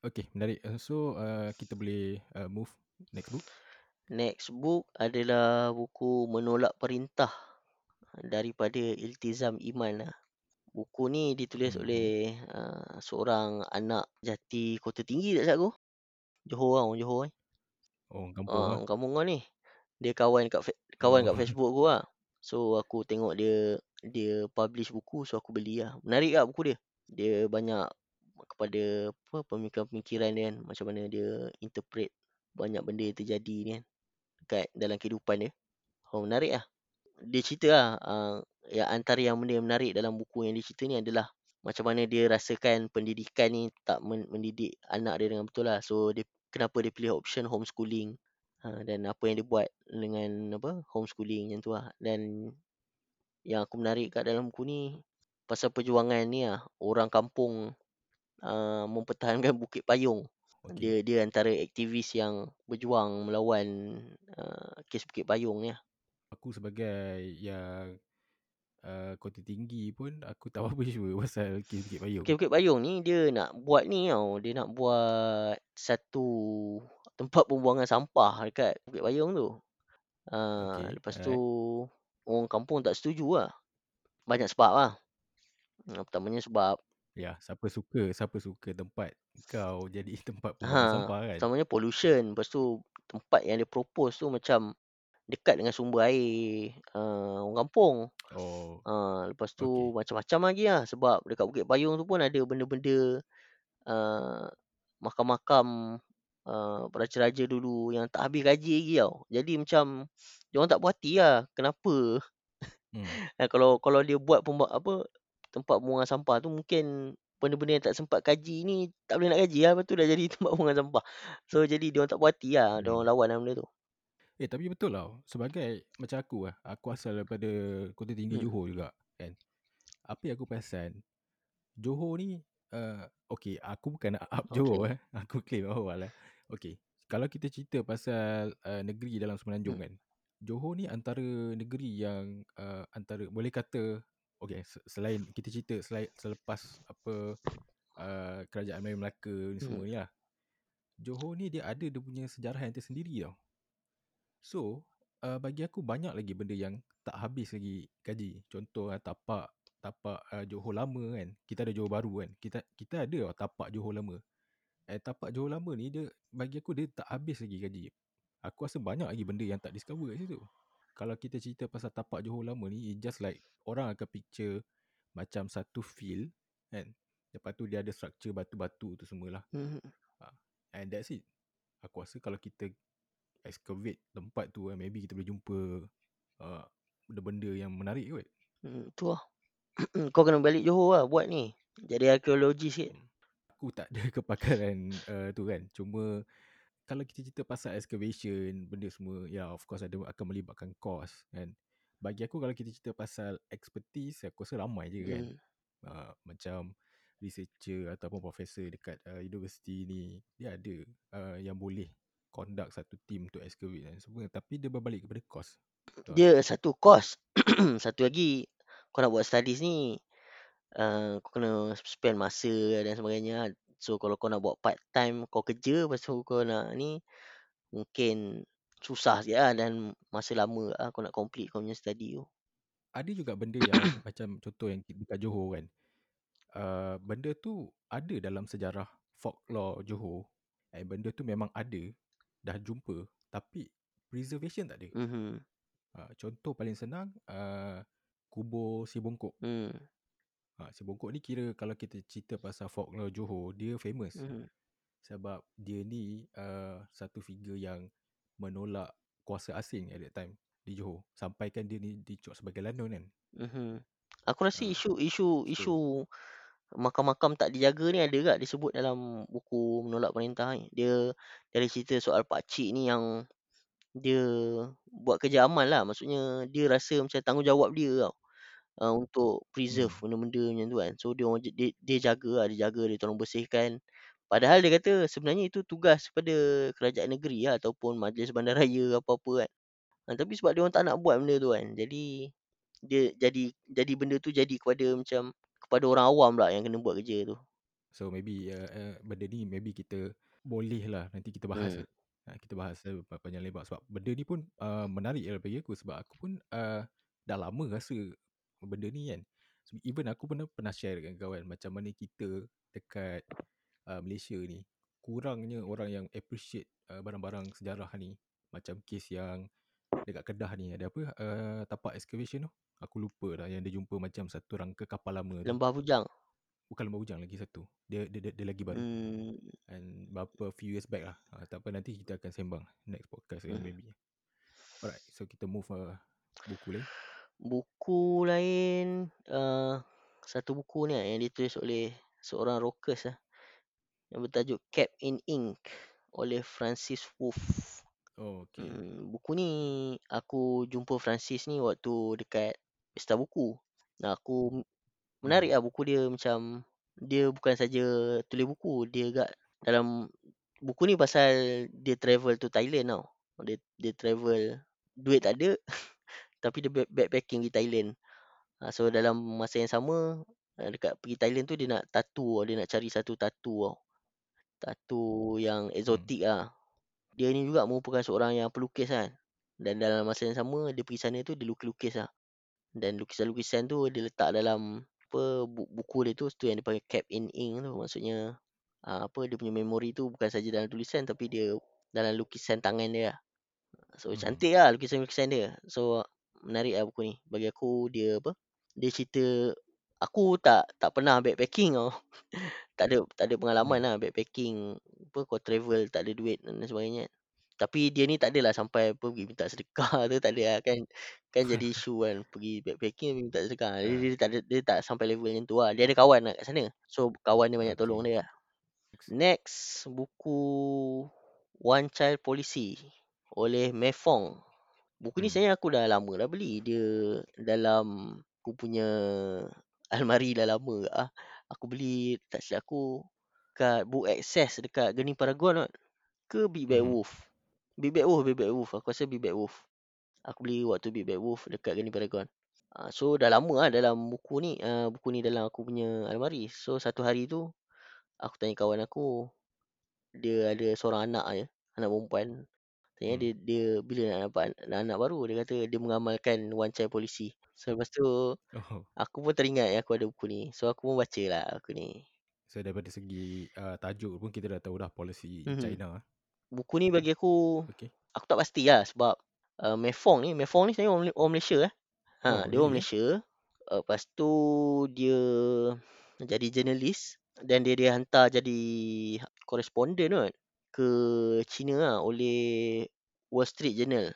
Okay, menarik. Uh, so uh, kita boleh uh, move next book. Next book adalah buku Menolak Perintah daripada Iltizam Iman lah. Buku ni ditulis Mhm. oleh uh, seorang anak jati Kota Tinggi tak silap aku. Johor lah, orang Johor eh. Oh, kampung Ah, lah. orang kampung kau ni. Dia kawan kat kawan Oh. kat Facebook aku lah. So aku tengok dia dia publish buku so aku beli lah. Menarik lah buku dia. Dia banyak kepada apa pemikiran-pemikiran dia kan macam mana dia interpret banyak benda yang terjadi ni kan kat dalam kehidupan dia. Oh menarik lah. Dia cerita lah uh, yang antara yang benda yang menarik dalam buku yang dia cerita ni adalah macam mana dia rasakan pendidikan ni tak men- mendidik anak dia dengan betul lah. So dia kenapa dia pilih option homeschooling ha, dan apa yang dia buat dengan apa homeschooling macam tu lah. Dan yang aku menarik kat dalam buku ni pasal perjuangan ni lah orang kampung uh, mempertahankan Bukit Payung. Okay. Dia dia antara aktivis yang berjuang melawan uh, kes Bukit Payung ni lah. Aku sebagai yang uh, kota tinggi pun aku tak apa sure pasal kes Bukit Payung. Kes Bukit Payung ni dia nak buat ni tau. Dia nak buat satu tempat pembuangan sampah dekat Bukit Payung tu. Uh, Okay, lepas tu orang kampung tak setuju lah. Banyak sebab lah. Uh, pertamanya sebab Ya, siapa suka, siapa suka tempat kau jadi tempat pembuangan ha, sampah kan? pertamanya pollution. Lepas tu tempat yang dia propose tu macam dekat dengan sumber air uh, orang kampung. Oh, Uh, lepas tu Okay. macam-macam lagi lah sebab dekat Bukit Payung tu pun ada benda-benda uh, makam-makam uh, raja-raja dulu yang tak habis kaji lagi tau. Jadi macam dia orang tak puas hati lah kenapa hmm. kalau kalau dia buat pembuat apa tempat pembuangan sampah tu mungkin benda-benda yang tak sempat kaji ni tak boleh nak kaji lah lepas tu dah jadi tempat pembuangan sampah. So jadi dia orang tak puas hati lah dia orang Hmm. lawan lah benda tu. Eh tapi betul lah Sebagai Macam aku lah Aku asal daripada Kota Tinggi Hmm. Johor juga Kan Apa yang aku perasan Johor ni uh, Okay Aku bukan nak up Johor Okay. eh Aku claim awal lah Okay Kalau kita cerita pasal uh, Negeri dalam Semenanjung Hmm. kan Johor ni antara negeri yang uh, Antara Boleh kata Okay se- Selain Kita cerita selain, Selepas Apa uh, Kerajaan Melayu Melaka ni semua Hmm. ni lah Johor ni dia ada Dia punya sejarah yang tersendiri tau So, uh, bagi aku banyak lagi benda yang tak habis lagi kaji. Contoh uh, tapak tapak uh, Johor lama kan. Kita ada Johor baru kan. Kita kita ada tau tapak Johor lama. Eh tapak Johor lama ni dia bagi aku dia tak habis lagi kaji. Aku rasa banyak lagi benda yang tak discover kat situ. Kalau kita cerita pasal tapak Johor lama ni, it just like orang akan picture macam satu field kan. Lepas tu dia ada structure batu-batu tu semualah. Hmm. And that's it. Aku rasa kalau kita excavate tempat tu eh, maybe kita boleh jumpa uh, benda-benda yang menarik kot. Hmm, tu lah. Kau kena balik Johor lah buat ni. Jadi arkeologi sikit. Hmm. Aku tak ada kepakaran uh, tu kan. Cuma kalau kita cerita pasal excavation, benda semua, ya yeah, of course ada akan melibatkan cost kan. Bagi aku kalau kita cerita pasal expertise, aku rasa ramai je kan. Hmm. Uh, macam researcher ataupun profesor dekat uh, universiti ni, dia ada uh, yang boleh conduct satu team untuk excavate dan semua. Tapi dia berbalik kepada cost. Dia satu course. satu lagi kau nak buat studies ni uh, kau kena spend masa dan sebagainya. So kalau kau nak buat part time kau kerja lepas tu kau nak ni mungkin susah sikit lah dan masa lama lah kau nak complete kau punya study tu. Ada juga benda yang macam contoh yang dekat Johor kan. Uh, benda tu ada dalam sejarah folklore Johor. And benda tu memang ada. Dah jumpa. Tapi preservation tak ada. Mhm. Uh, contoh paling senang. Uh, kubur si bongkok. Hmm. Uh, si bongkok ni kira kalau kita cerita pasal folklore Johor. Dia famous. Mhm. Sebab dia ni uh, satu figure yang menolak kuasa asing at that time di Johor. Sampaikan dia ni dicop sebagai landon kan. Mhm. Aku rasa Ah, isu isu makam-makam tak dijaga ni ada tak disebut dalam buku menolak perintah ni. Dia ada cerita soal pak cik ni yang dia buat kerja amal lah. Maksudnya dia rasa macam tanggungjawab dia tau. Uh, untuk preserve Hmm. benda-benda macam tu kan. So dia orang dia, dia jaga lah, dia jaga, dia tolong bersihkan. Padahal dia kata sebenarnya itu tugas kepada kerajaan negeri lah ataupun majlis bandaraya apa-apa kan. Ha, tapi sebab dia orang tak nak buat benda tu kan. Jadi dia jadi jadi benda tu jadi kepada macam kepada orang awam pula yang kena buat kerja tu. So maybe uh, uh, benda ni maybe kita boleh lah nanti kita bahas Hmm. eh. Uh, kita bahas uh, panjang lebar sebab benda ni pun uh, menarik lah bagi aku sebab aku pun uh, dah lama rasa benda ni kan. So, even aku pun pernah share dengan kawan macam mana kita dekat uh, Malaysia ni kurangnya orang yang appreciate uh, barang-barang sejarah ni. Macam kes yang dekat Kedah ni ada apa uh, tapak excavation tu. Aku lupa lah yang dia jumpa macam satu rangka kapal lama tu. Lembah Bujang. Bukan Lembah Bujang lagi satu. Dia dia, dia, dia lagi baru. Hmm. And berapa few years back lah. Uh, tak apa nanti kita akan sembang next podcast Hmm. maybe. Alright, so kita move uh, buku lain. Buku lain uh, satu buku ni lah yang ditulis oleh seorang rockers lah yang bertajuk Cap in Ink oleh Francis Wolff. Oh, okay. Hmm, buku ni aku jumpa Francis ni waktu dekat pesta buku. Nah, aku menarik Hmm. lah buku dia macam dia bukan saja tulis buku, dia agak dalam buku ni pasal dia travel to Thailand tau. Dia dia travel duit tak ada tapi dia back- backpacking di Thailand. Ha, so dalam masa yang sama uh, dekat pergi Thailand tu dia nak tattoo, dia nak cari satu tattoo tau. Tattoo yang Hmm. eksotik ah. Dia ni juga merupakan seorang yang pelukis kan. Dan dalam masa yang sama dia pergi sana tu dia lukis-lukis lah. Dan lukisan-lukisan tu dia letak dalam apa bu- buku dia tu tu yang dipanggil cap in ink tu maksudnya uh, apa dia punya memori tu bukan saja dalam tulisan tapi dia dalam lukisan tangan dia lah. So Mhm. cantik lah lukisan-lukisan dia. So menarik lah buku ni. Bagi aku dia apa? Dia cerita aku tak tak pernah backpacking tau. tak ada tak ada pengalaman Hmm. lah backpacking apa kau travel tak ada duit dan sebagainya. Tapi dia ni tak adalah sampai apa pergi minta sedekah tu tak ada lah kan. Kan jadi isu kan pergi backpacking tapi minta sedekah. Dia, Ah. dia, tak ada dia tak sampai level macam tu lah. Dia ada kawan lah kat sana. So kawan dia banyak tolong dia lah. Next. Next buku One Child Policy oleh Mefong. Buku ni Hmm. sebenarnya aku dah lama dah beli. Dia dalam aku punya almari dah lama ah. Aku beli tak silap aku kat Book Access dekat Geni Paragon kot. Ke Big Bad Mhm. Wolf. Big Bad Wolf, Big Bad Wolf. Aku rasa Big Bad Wolf. Aku beli waktu Big Bad Wolf dekat Geni Paragon. Uh, so dah lama lah dalam buku ni. Uh, buku ni dalam aku punya almari. So satu hari tu aku tanya kawan aku. Dia ada seorang anak je. Anak perempuan. Tanya Hmm. dia, dia bila nak dapat anak, anak baru. Dia kata dia mengamalkan One Child Policy. So lepas tu Oh. aku pun teringat yang aku ada buku ni. So aku pun baca lah buku ni. So daripada segi uh, tajuk pun kita dah tahu dah polisi Mhm. China. eh. Buku ni bagi aku Okay. aku tak pasti lah sebab uh, Mefong ni Mefong ni sebenarnya orang, orang Malaysia eh. Oh, Ha, dia orang really, eh? Malaysia. Uh, lepas tu dia jadi jurnalis dan dia dia hantar jadi koresponden kot ke China lah oleh Wall Street Journal.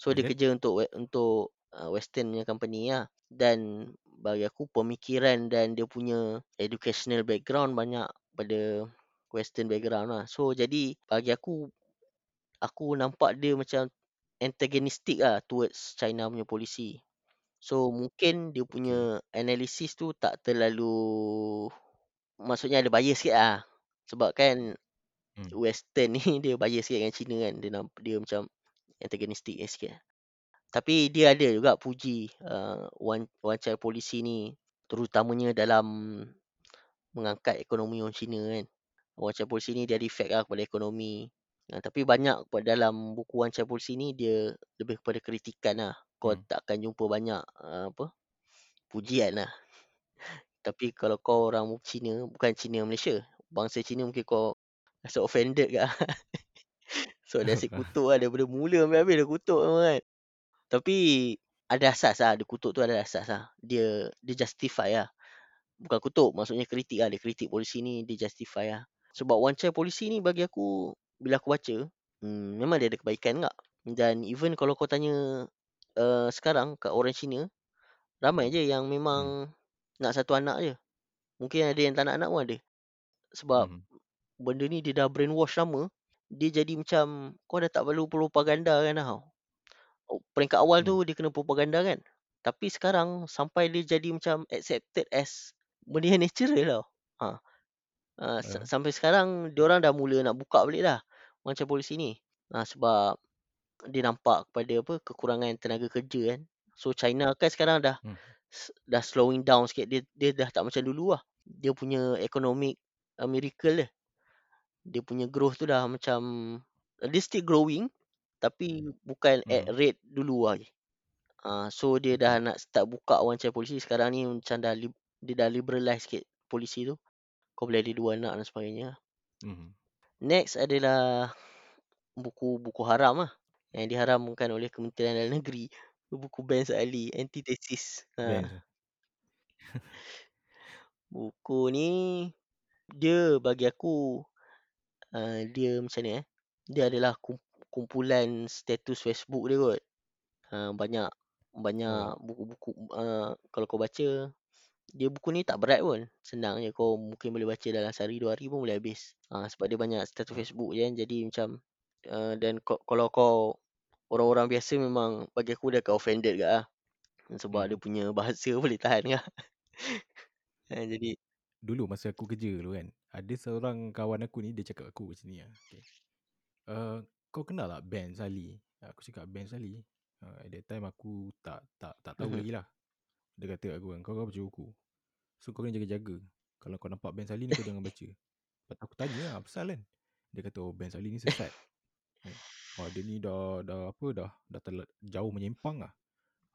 So And dia kerja untuk we- untuk uh, western punya company lah dan bagi aku pemikiran dan dia punya educational background banyak pada western background lah. So jadi bagi aku aku nampak dia macam antagonistic lah towards China punya polisi. So mungkin dia Okay. punya analisis tu tak terlalu maksudnya ada bias sikit lah. Sebab kan Hmm. western ni dia bias sikit dengan China kan. Dia namp- dia macam antagonistic sikit. Tapi dia ada juga puji uh, one one child policy ni terutamanya dalam mengangkat ekonomi orang Cina kan. One child policy ni dia ada efek lah kepada ekonomi. Uh, tapi banyak dalam buku one child policy ni dia lebih kepada kritikan lah. Kau Hmm. tak akan jumpa banyak uh, apa pujian lah. Tapi kalau kau orang Cina, bukan Cina Malaysia, bangsa Cina mungkin kau rasa offended ke. so dia asyik kutuk lah daripada mula sampai habis dia kutuk kan. Tapi ada asas lah, dia kutuk tu ada asas lah. Dia dia justify lah. Bukan kutuk, maksudnya kritik lah. Dia kritik polisi ni, dia justify lah. Sebab one child policy ni bagi aku, bila aku baca, hmm, memang dia ada kebaikan tak. Dan even kalau kau tanya uh, sekarang kat orang Cina, ramai je yang Hmm. memang nak satu anak je. Mungkin ada yang tak nak anak pun ada. Sebab Hmm. Benda ni dia dah brainwash lama. Dia jadi macam kau dah tak perlu propaganda kan tau. Oh, Peringkat awal Hmm. tu dia kena propaganda kan. Tapi sekarang sampai dia jadi macam accepted as benda yang natural tau. Ha. Uh, Uh. sampai sekarang diorang dah mula nak buka balik dah macam polisi ni. Ha, sebab dia nampak kepada apa kekurangan tenaga kerja kan. So China kan sekarang dah Hmm. s dah slowing down sikit. Dia dia dah tak macam dulu lah. Dia punya economic, eee, miracle dia. Dia punya growth tu dah macam dia still growing tapi bukan at Hmm. rate dulu lagi. Ah, so dia dah nak start buka orang cari polisi. Sekarang ni macam dah lib dia dah liberalize sikit polisi tu. Kau boleh ada 2 anak dan sebagainya. Mhm. Next adalah buku-buku haram lah, yang diharamkan oleh Kementerian Dalam Negeri. Buku Ben Seali, Antitesis. Ha. Best. Buku ni dia bagi aku, eee, dia macam ni eh, dia adalah kum kumpulan status Facebook dia kot. Ha, banyak banyak buku-buku, eee, kalau kau baca, dia buku ni tak berat pun. Senang je kau mungkin boleh baca dalam sehari, 2 hari pun boleh habis. Ha, sebab dia banyak status Ah. Facebook je kan. Jadi macam, eee, dan kalau kau orang-orang biasa memang bagi aku dia akan offended juga lah. Sebab dia Hmm. punya bahasa boleh tahan ke. Ha, jadi Dulu masa aku kerja dulu kan, ada seorang kawan aku ni dia cakap aku macam ni ah, okay. "Eee, kau kenal tak Ben Sali?" Aku cakap, "Ben Sali?" Uh, at that time aku tak tak tak tahu Mhm. lagi lah. Dia kata kat aku kan, "Kau kan baca buku. So kau kena jaga-jaga. Kalau kau nampak Ben Sali ni kau jangan baca." Lepas aku tanya lah, "Apasal kan?" Dia kata, "Oh Ben Sali ni sesat." "Wah dia ni dah dah apa dah, dah terla jauh menyimpang lah."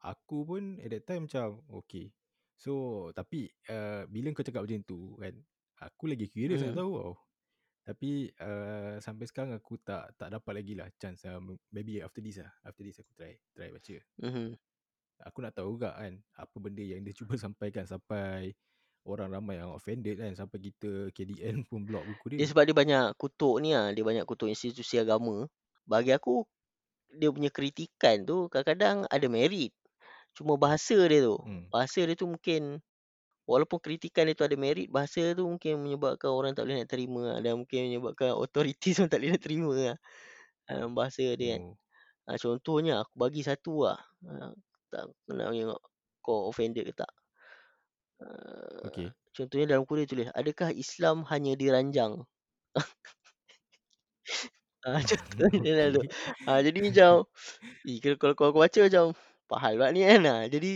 Aku pun at that time macam, okay. So tapi, eee, bila kau cakap macam tu kan, aku lagi curious nak Mhm. tahu tau. Tapi, eee, sampai sekarang aku tak tak dapat lagi lah chance. M maybe after this lah, after this aku try try baca. Mhm. Aku nak tahu juga kan, apa benda yang dia cuba sampaikan sampai orang ramai yang offended kan, sampai kita KDN pun block buku dia. Dia sebab dia banyak kutuk ni lah, dia banyak kutuk institusi agama. Bagi aku, dia punya kritikan tu kadang-kadang ada merit. Cuma bahasa dia tu, Hmm. bahasa dia tu mungkin walaupun kritikan dia tu ada merit, bahasa tu mungkin menyebabkan orang tak boleh nak terima lah dan mungkin menyebabkan authorities pun tak boleh nak terima lah, dalam bahasa dia kan. Oh. Ha, contohnya aku bagi satu lah, ha, tak nak tengok kau offended ke tak. Eee, Okay. contohnya dalam dia tulis, "Adakah Islam hanya diranjang?" Ha, contohnya dalam tu. Ha, jadi macam, eh, kalau kau baca macam, apa hal pula ni kan. Ha, jadi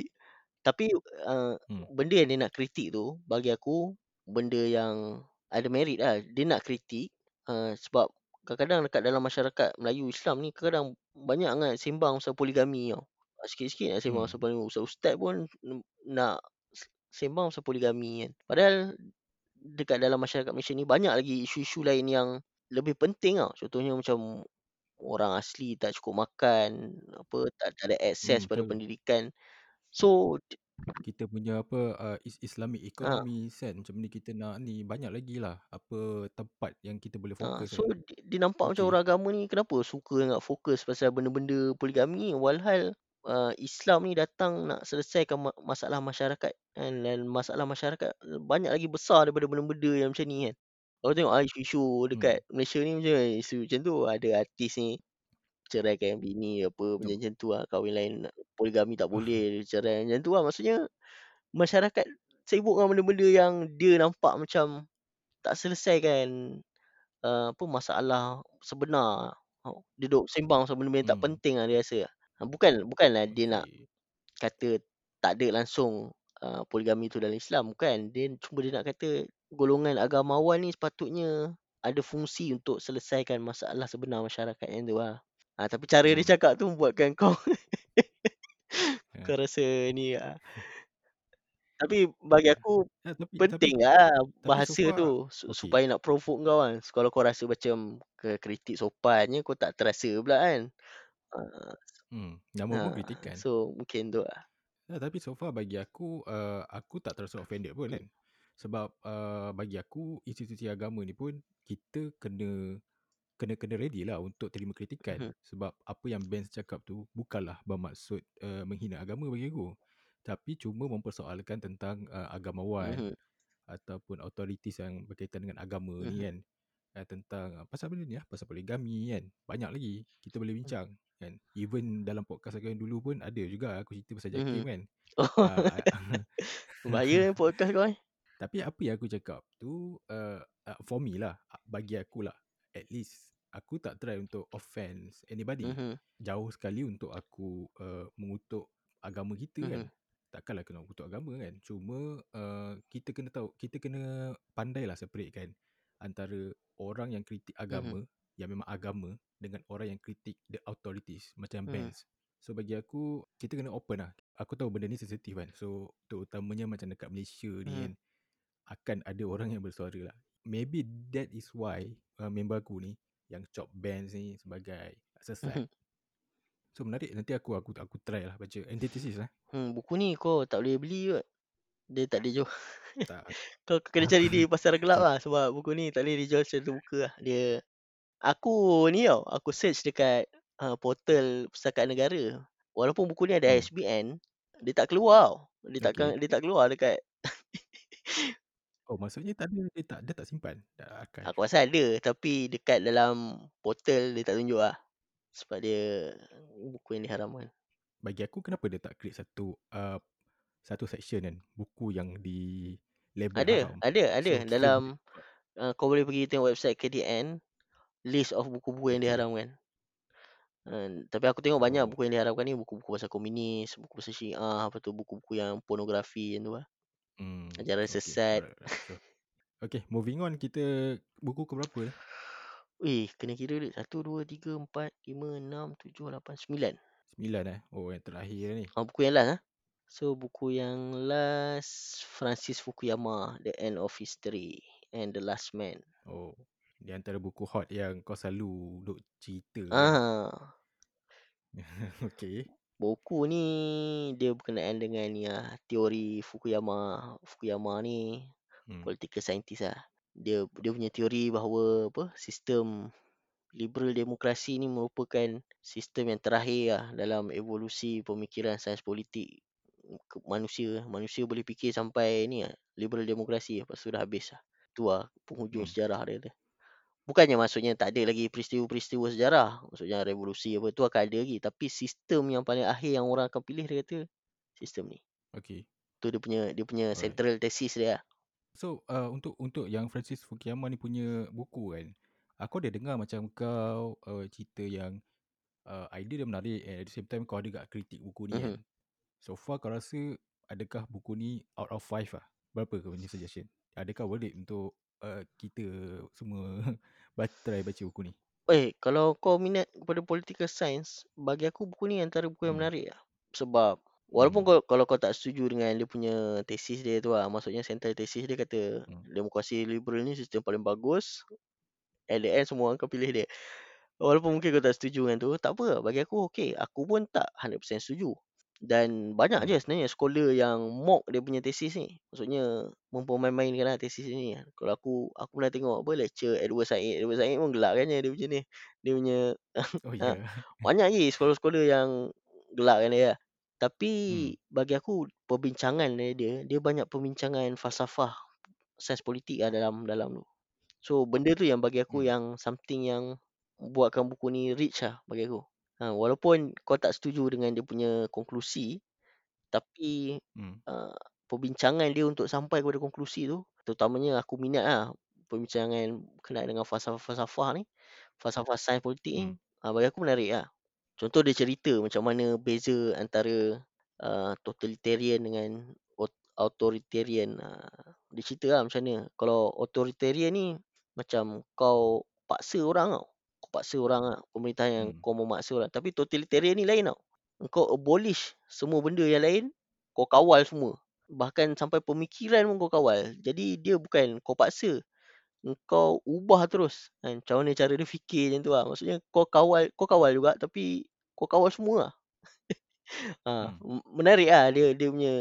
tapi, eee, Hmm. benda yang dia nak kritik tu, bagi aku benda yang ada merit lah. Dia nak kritik, eee, sebab kadang-kadang dekat dalam masyarakat Melayu Islam ni kadang-kadang banyak sangat sembang pasal poligami tau. Ha, sikit-sikit nak sembang pasal Hmm. poligami. Ustaz-ustaz pun n nak s sembang pasal poligami kan. Padahal dekat dalam masyarakat Malaysia ni banyak lagi isu-isu lain yang lebih penting tau. Contohnya macam orang asli tak cukup makan, apa, tak tak ada Hmm, akses pada betul. pendidikan. So Kita punya apa, uh, is Islamic Ha. economy set macam ni kita nak ni, banyak lagi lah apa tempat yang kita boleh Ha, fokus so kan. dia dia nampak macam Okay. orang agama ni kenapa suka nak fokus pasal benda-benda poligami, walhal, eee, Islam ni datang nak selesaikan ma masalah masyarakat kan dan masalah masyarakat banyak lagi besar daripada benda-benda yang macam ni kan. Kau tengok ah isu-isu dekat Hmm. Malaysia ni macam isu macam tu. Ada artis ni ceraikan bini apa, Oh. macam-macam tu lah. Kahwin lain, poligami tak boleh, cerai macam tu lah. Maksudnya masyarakat sibuk dengan benda-benda yang dia nampak macam tak selesaikan, eee, apa, masalah sebenar. Oh, dia duk sembang pasal benda-benda yang tak Hmm. penting lah dia rasa. Ha, bukan bukanlah dia nak kata tak ada langsung, eee, poligami tu dalam Islam, bukan. Dia cuma dia nak kata golongan agamawan ni sepatutnya ada fungsi untuk selesaikan masalah sebenar masyarakat, macam tu lah. Ha, tapi cara dia Hmm. cakap tu membuatkan kau Ya. kau rasa ni lah. Tapi bagi Ya. aku Ya, tapi tapi penting lah tapi bahasa far tu okay. supaya nak provoke kau kan. Kalau kau rasa macam ke kritik sopan je, kau tak terasa pula kan. Hmm, nama Ha, pun kritikan. so mungkin tu lah. Ya, tapi so far bagi aku, eee, aku tak terasa offended pun kan. Sebab, eee, bagi aku institusi agama ni pun kita kena kena kena ready lah untuk terima kritikan. Mhm. Sebab apa yang Ben cakap tu bukanlah bermaksud, eee, menghina agama bagi aku. Tapi cuma mempersoalkan tentang, eee, agamawan Mhm. ataupun authorities yang berkaitan dengan agama ni Mhm. kan. Eh, tentang pasal benda ni lah, pasal poligami kan. Banyak lagi kita boleh bincang kan. Even dalam podcast aku yang dulu pun ada juga aku cerita pasal JAKIM Mhm. kan. Oh. Ah, Bahaya eh podcast kau eh. Tapi apa yang aku cakap tu, uh, for me lah, bagi aku lah, at least aku tak try untuk offence anybody. Mhm. Jauh sekali untuk aku, eee, mengutuk agama kita kan. Mhm. Takkanlah kena kutuk agama kan. Cuma uh, kita kena tahu, kita kena pandailah separatekan antara orang yang kritik agama, yang memang agama dengan orang yang kritik the authorities macam Mhm. bands. So bagi aku, kita kena open lah. Aku tahu benda ni sensitif kan. So terutamanya macam dekat Malaysia ni Mhm. kan, akan ada orang yang bersuara lah. Maybe that is why uh, member aku ni yang chop bands ni sebagai sesat. Mhm. So menarik nanti aku aku aku try lah baca antithesis lah. Hmm, buku ni kau tak boleh beli kot. Dia tak ada jual. Tak kau kena cari di pasar gelap lah sebab buku ni tak boleh dijual secara terbuka lah. Dia aku ni tau, aku search dekat uh, portal Pustakaan Negara. Walaupun buku ni ada hmm. ISBN, dia tak keluar tau. Dia Okay. dia tak keluar dekat Oh maksudnya tak ada dia tak dia tak simpan archive. aku rasa ada tapi dekat dalam portal dia tak tunjuk lah. Sebab dia buku yang diharamkan. Bagi aku kenapa dia tak create satu uh, satu section kan buku yang di label Ada, haram. ada, ada. So kita Dalam uh, kau boleh pergi tengok website KDN list of buku-buku yang diharamkan. Uh, tapi aku tengok banyak Oh. buku yang diharamkan ni buku-buku pasal komunis, buku pasal Syiah, apa tu buku-buku yang pornografi yang tu lah. Hmm. Ajaran Okay. sesat. Alright, alright. Sure. Okay, moving on kita buku ke berapa dah? Weh, kena kira duit. 1, 2, 3, 4, 5, 6, 7, 8, 9. Sembilan eh. Oh yang terakhir ni. Ah, buku yang last ah. So buku yang last Francis Fukuyama, The End of History and The Last Man. Oh. Di antara buku hot yang kau selalu duk cerita kan. Ah, okay. Buku ni dia berkenaan dengan ni lah, teori Fukuyama. Fukuyama ni Hmm. political scientist lah. Dia dia punya teori bahawa apa sistem liberal demokrasi ni merupakan sistem yang terakhir lah dalam evolusi pemikiran sains politik ke- manusia. Manusia boleh fikir sampai ni lah, liberal demokrasi lepas tu dah habis lah. Tu lah penghujung Hmm. sejarah dia. tu. Bukannya maksudnya tak ada lagi peristiwa-peristiwa sejarah. Maksudnya revolusi apa tu akan ada lagi. Tapi sistem yang paling akhir yang orang akan pilih dia kata sistem ni. Okay. Tu dia punya dia punya Alright. central thesis dia lah. So uh, untuk untuk yang Francis Fukuyama ni punya buku kan, aku ada dengar macam kau uh, cerita yang uh, idea dia menarik and at the same time kau ada gak kritik buku ni Mhm. kan. So far kau rasa adakah buku ni out of five lah? Berapa kau punya suggestion? Adakah worth it untuk uh, kita semua baca, try baca buku ni? Eh, kalau kau minat kepada political science, bagi aku buku ni antara buku yang Hmm. menarik lah. Sebab walaupun Hmm. kau kalau kau tak setuju dengan dia punya tesis dia tu lah, maksudnya central tesis dia kata Hmm. demokrasi liberal ni sistem paling bagus. At the end semua orang akan pilih dia. Walaupun mungkin kau tak setuju dengan tu, tak apa. Bagi aku okey. Aku pun tak 100% setuju. Dan banyak je sebenarnya scholar yang mock dia punya tesis ni. Maksudnya mempermain-mainkan lah tesis ni. Kalau aku aku pernah tengok apa lecture Edward Said. Edward Said pun gelak kan dia punya ni. Dia punya Oh ha. Yeah. banyak lagi scholar-scholar yang gelakkan dia. Tapi Hmm. bagi aku perbincangan dari dia, dia banyak perbincangan falsafah sains politik lah dalam dalam tu. So benda tu yang bagi aku Hmm. yang something yang buatkan buku ni rich lah bagi aku. Ha, walaupun kau tak setuju dengan dia punya konklusi, tapi Hmm. uh, perbincangan dia untuk sampai kepada konklusi tu, terutamanya aku minat lah perbincangan berkenaan dengan falsafah-falsafah ni, falsafah sains politik ni, Hmm. ha, bagi aku menarik lah. Contoh dia cerita macam mana beza antara uh, totalitarian dengan aut- authoritarian. Uh, dia cerita lah macam mana. Kalau authoritarian ni macam kau paksa orang tau. Paksa orang lah. Pemerintah yang Hmm. kau memaksa orang. Tapi totalitarian ni lain tau. Kau abolish semua benda yang lain. Kau kawal semua. Bahkan sampai pemikiran pun kau kawal. Jadi dia bukan kau paksa. Kau ubah terus. Kan? Macam mana cara dia fikir macam tu lah. Maksudnya kau kawal kau kawal juga tapi kau kawal semua lah. ha, Hmm. menarik lah dia, dia punya.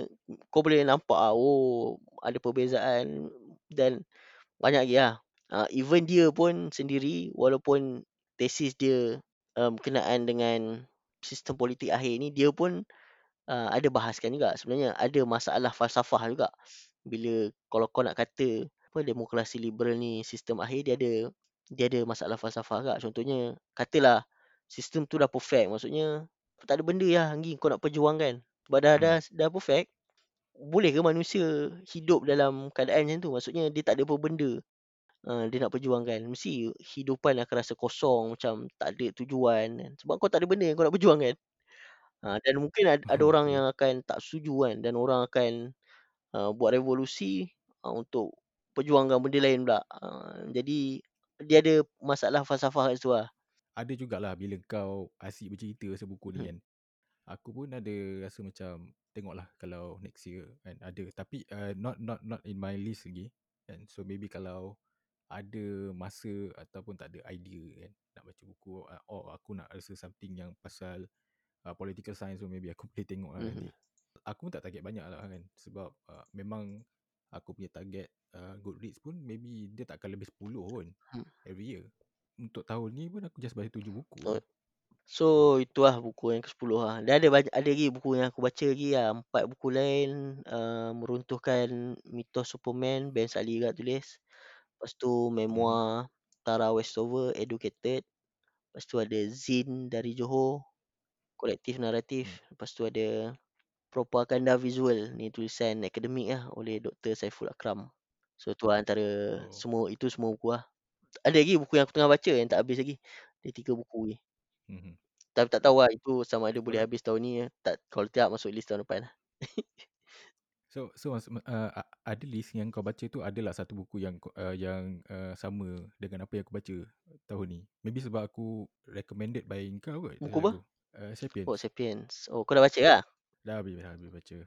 Kau boleh nampak lah. Oh ada perbezaan. Dan banyak lagi lah. Uh, even dia pun sendiri walaupun tesis dia um, berkenaan dengan sistem politik akhir ni dia pun uh, ada bahaskan juga. Sebenarnya ada masalah falsafah juga. Bila kalau kau nak kata apa demokrasi liberal ni sistem akhir dia ada dia ada masalah falsafah juga. Contohnya katalah sistem tu dah perfect. Maksudnya tak ada benda lah lagi kau nak perjuangkan. Sebab dah dah Hmm. dah perfect boleh ke manusia hidup dalam keadaan macam tu? Maksudnya dia tak ada apa benda uh, dia nak perjuangkan mesti hidupan akan rasa kosong macam tak ada tujuan kan. sebab kau tak ada benda yang kau nak perjuangkan Ha, dan mungkin ad ada orang yang akan tak setuju kan dan orang akan, eee, buat revolusi, eee, untuk perjuangkan benda lain pula. Eee, jadi dia ada masalah falsafah kat situ lah. Ada jugalah bila kau asyik bercerita pasal buku ni Mhm. kan. Aku pun ada rasa macam tengoklah kalau next year kan ada tapi uh, not not not in my list lagi kan. So maybe kalau ada masa ataupun tak ada idea kan nak baca buku uh, or aku nak rasa something yang pasal uh, political science so maybe aku boleh tengok lah Mhm. nanti. Aku pun tak target banyak lah kan sebab uh, memang aku punya target uh, Goodreads pun maybe dia takkan lebih 10 pun Hmm. every year. Untuk tahun ni pun aku just baca 7 buku Oh. So itu lah buku yang ke-10 lah. Dan ada banyak ada lagi buku yang aku baca lagi lah. 4 buku lain, eee, meruntuhkan mitos Superman, Ben Sali juga tulis. Lepas tu memoir Tara Westover, Educated. Lepas tu ada Zin dari Johor, kolektif naratif. Hmm. Lepas tu ada Propaganda Visual, ni tulisan akademik lah oleh Dr. Saiful Akram. So tu lah antara Oh. semua itu semua buku lah. Ada lagi buku yang aku tengah baca yang tak habis lagi. Ada 3 buku lagi. Mhm. Tapi tak tahu lah itu sama ada boleh habis tahun ni tak kalau tidak masuk list tahun depan lah. So so uh, ada list yang kau baca tu adalah satu buku yang uh, yang uh, sama dengan apa yang aku baca tahun ni. Maybe sebab aku recommended by kau kot Buku apa? aku. Uh, Oh Sapiens. Sapiens. Oh kau dah baca lah? Dah habis dah habis baca.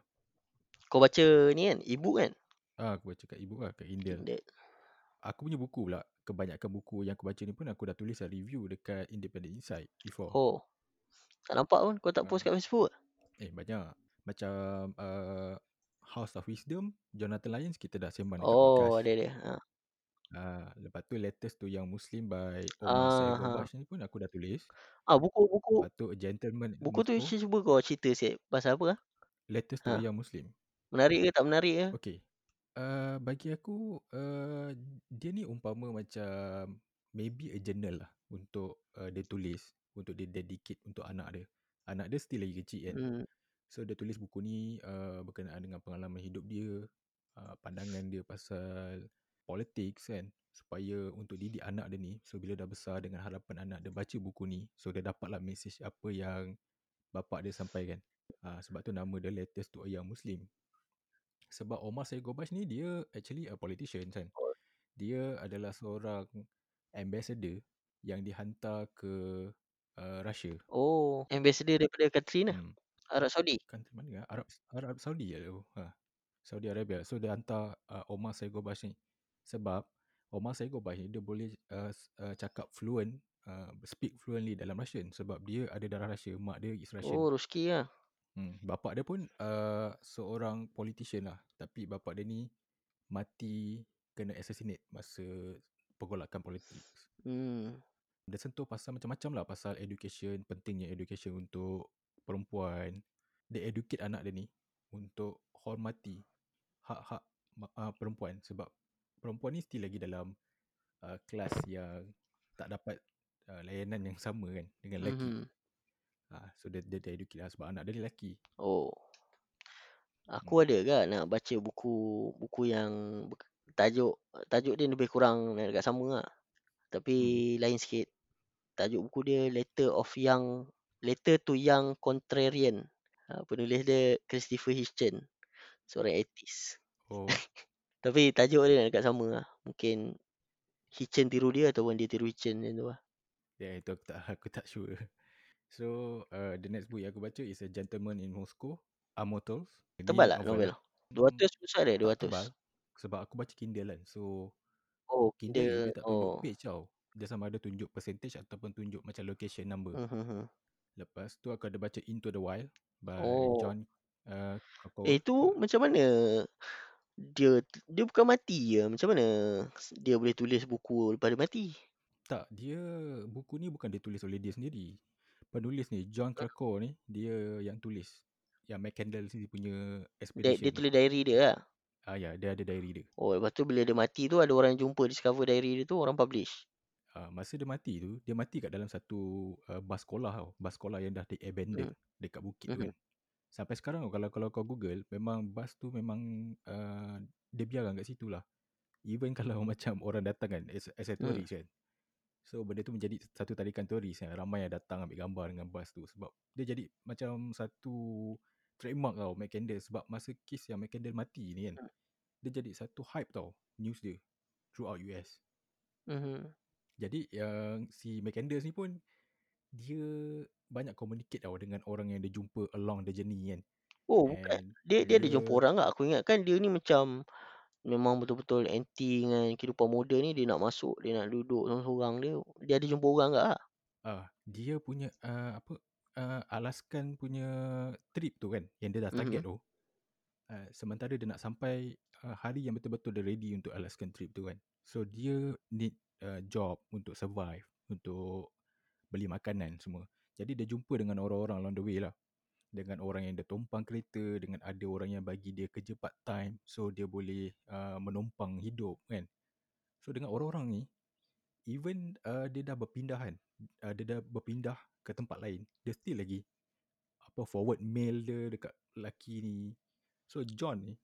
Kau baca ni kan? E-book kan? Ah aku baca kat ebook lah kat. Kindle. Aku punya buku pula kebanyakan buku yang aku baca ni pun aku dah tulis dah review dekat Independent Insight before. Oh. Tak nampak pun kau tak Ah. post kat Facebook? Eh banyak macam uh, House of Wisdom Jonathan Lyons kita dah sembang dekat podcast. Oh ada ada. Ha. Ah, lepas tu Letters to Young Muslim by Omar Ah, Syed ha. Ni pun aku dah tulis. Ah buku-buku Lepas tu A Gentleman buku tu Moscow. cuba kau cerita sikit pasal apa ah? Letters to a Ha. Young Muslim. Menarik ke tak menarik ke? Okay. Uh, bagi aku uh, dia ni umpama macam maybe a journal lah untuk uh, dia tulis untuk dia dedicate untuk anak dia. Anak dia still lagi kecil kan. Hmm. So dia tulis buku ni uh, berkenaan dengan pengalaman hidup dia, uh, pandangan dia pasal politics kan supaya untuk didik anak dia ni so bila dah besar dengan harapan anak dia baca buku ni so dia dapatlah message apa yang bapak dia sampaikan. Uh, sebab tu nama dia Letters to a Young Muslim. Sebab Omar Syed Gobash ni dia actually a politician kan. Dia adalah seorang ambassador yang dihantar ke uh, Russia. Oh, ambassador daripada country mana? Hmm. Arab Saudi. Country mana? Arab Arab Saudi lah tu. Ha. Saudi Arabia. So dia hantar uh, Omar Syed Gobash ni. Sebab Omar Syed Gobash ni dia boleh uh, uh, cakap fluent, uh, speak fluently dalam Russian. Sebab dia ada darah Russia. Mak dia is Russian. Oh, rezeki lah. Hmm. Bapak dia pun uh, seorang politician lah. Tapi bapak dia ni mati kena assassinate masa pergolakan politik. Hmm. Dia sentuh pasal macam-macam lah. Pasal education, pentingnya education untuk perempuan. Dia educate anak dia ni untuk hormati hak-hak uh, perempuan. Sebab perempuan ni still lagi dalam uh, kelas yang tak dapat uh, layanan yang sama kan dengan lelaki. Mhm. Uh, so dia, dia, dia educate lah sebab anak dia lelaki. Oh. Aku Hmm. ada ke nak baca buku buku yang tajuk tajuk dia lebih kurang dekat sama lah. Tapi Hmm. lain sikit. Tajuk buku dia Letter of Young Letter to Young Contrarian. Ha, penulis dia Christopher Hitchens. Seorang atheist. Oh. Tapi tajuk dia nak dekat sama lah. Mungkin Hitchens tiru dia ataupun dia tiru Hitchens macam tu lah. Ya yeah, itu aku tak aku tak sure. So uh, the next book yang aku baca is A Gentleman in Moscow, Immortals. Tebal tak novel? lah. 200 besar dia tak 200. tebal. Sebab aku baca Kindle kan. So Oh, Kindle dia tak tunjuk Oh. page tau. Dia sama ada tunjuk percentage ataupun tunjuk macam location number. Mhm. Lepas tu aku ada baca Into the Wild by Oh. John uh. Eh tu macam mana dia dia bukan mati je. Macam mana dia boleh tulis buku lepas dia mati? Tak, dia buku ni bukan ditulis oleh dia sendiri. Penulis ni John Krakauer ni dia yang tulis. Yang Mac Candle ni punya Dia, expedition. dia tu. tulis diary dia lah. Ah ya, dia ada diary dia. Oh, lepas tu bila dia mati tu ada orang jumpa discover diary dia tu orang publish. Uh, masa dia mati tu, dia mati kat dalam satu uh, bas sekolah tau. Bas sekolah yang dah di-abandon Hmm. dekat bukit tu Mhm. kan. Sampai sekarang kalau kalau kau Google, memang bas tu memang uh, dia biarkan kat situ lah. Even kalau macam orang datang kan, as, as a Hmm. tourist kan. So benda tu menjadi satu tarikan turis yang ramai yang datang ambil gambar dengan bas tu sebab dia jadi macam satu trademark tau McCandle sebab masa kes yang McCandle mati ni kan Hmm. dia jadi satu hype tau news dia throughout US. Mhm. Jadi yang si McCandles ni pun dia banyak communicate tau dengan orang yang dia jumpa along the journey kan. Oh bukan And dia dia ada dia jumpa orang tak? Aku ingat kan dia ni macam memang betul-betul anti dengan kehidupan moden ni dia nak masuk, dia nak duduk seorang-seorang dia. Dia ada jumpa orang tak? ah dia punya uh, apa uh, Alaskan punya trip tu kan yang dia dah target Mhm. tu. Uh, sementara dia nak sampai uh, hari yang betul-betul dia ready untuk Alaskan trip tu kan. So dia need uh, job untuk survive, untuk beli makanan semua. Jadi dia jumpa dengan orang-orang along the way lah. Dengan orang yang dia tumpang kereta, dengan ada orang yang bagi dia kerja part time. So dia boleh uh, menumpang hidup kan. So dengan orang-orang ni, even uh, dia dah berpindah kan. Uh, dia dah berpindah ke tempat lain. Dia still lagi apa forward mail dia dekat lelaki ni. So John ni,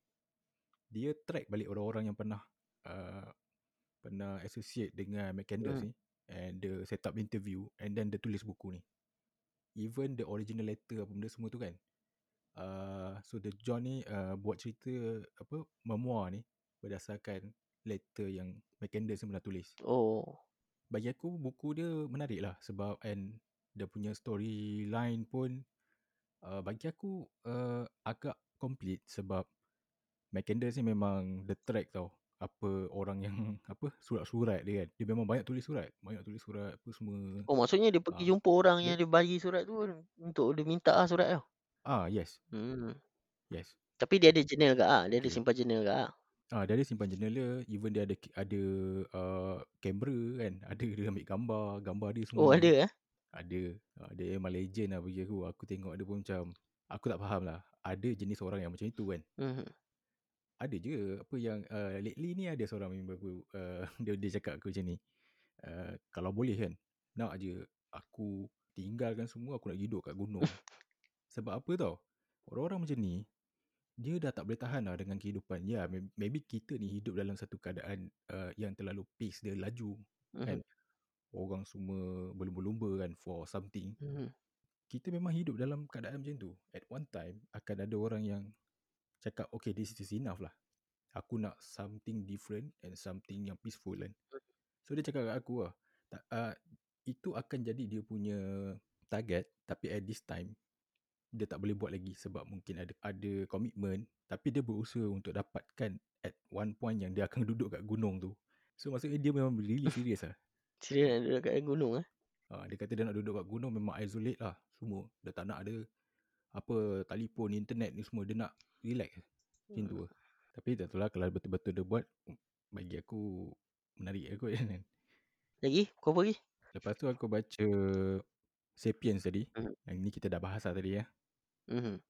dia track balik orang-orang yang pernah uh, pernah associate dengan McCandless Hmm. ni. And dia set up interview and then dia tulis buku ni. Even the original letter apa benda semua tu kan. Uh, so the John ni uh, buat cerita apa memoir ni berdasarkan letter yang McCandless pernah tulis. Oh. Bagi aku buku dia menarik lah sebab and dia punya storyline pun uh, bagi aku uh, agak complete sebab McCandless ni memang the track tau apa orang yang apa surat-surat dia kan dia memang banyak tulis surat banyak tulis surat apa semua Oh maksudnya dia pergi Ah, jumpa orang dia- yang dia bagi surat tu untuk dia minta ah surat tu. ah yes Hmm. yes Tapi dia ada journal ke ah? Dia ada Okay. simpan journal ke ah? Ah, dia ada simpan journal dia. Even dia ada ada uh, kamera kan. Ada dia ambil gambar. Gambar dia semua. Oh ada eh? Ada. Ah, dia memang legend lah bagi aku. Aku tengok dia pun macam. Aku tak faham lah. Ada jenis orang yang macam itu kan. Mhm. Ada je. Apa yang uh, lately ni ada seorang member aku. Uh, dia, dia cakap aku macam ni. Uh, kalau boleh kan. Nak je aku tinggalkan semua. Aku nak hidup kat gunung. Sebab apa tau. Orang-orang macam ni. Dia dah tak boleh tahan lah dengan kehidupan. Ya, may- maybe kita ni hidup dalam satu keadaan uh, yang terlalu pace dia laju. Kan? Mhm. Orang semua berlumba-lumba kan for something. Mhm. Kita memang hidup dalam keadaan macam tu. At one time, akan ada orang yang cakap, okay, this is enough lah. Aku nak something different and something yang peaceful kan. So, dia cakap kat aku lah, tak, uh, itu akan jadi dia punya target. Tapi at this time, dia tak boleh buat lagi sebab mungkin ada ada komitmen tapi dia berusaha untuk dapatkan at one point yang dia akan duduk kat gunung tu. So maksudnya dia memang really serious lah. Serius nak duduk kat gunung eh? Ha, dia kata dia nak duduk kat gunung memang isolate lah semua. Dia tak nak ada apa telefon, internet ni semua. Dia nak relax macam tu lah. Tapi tak tahu lah kalau betul-betul dia buat bagi aku menarik aku kan. Lagi? Kau apa lagi? Lepas tu aku baca Sapiens tadi. Mhm. Yang ni kita dah bahas lah tadi ya. Mhm.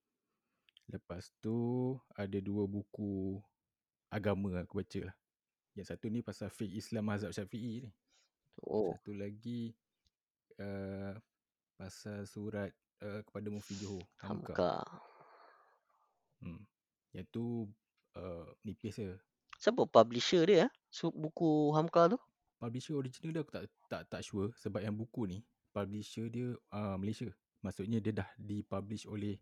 Lepas tu ada dua buku agama aku baca lah. Yang satu ni pasal fiqh Islam mazhab Syafi'i ni. Oh. Satu lagi uh, pasal surat uh, kepada Mufti Johor. Hamka. Hamka. Hmm. Yang tu uh, nipis je. Siapa publisher dia eh? So, buku Hamka tu? Publisher original dia aku tak tak tak sure sebab yang buku ni publisher dia uh, Malaysia. Maksudnya dia dah dipublish oleh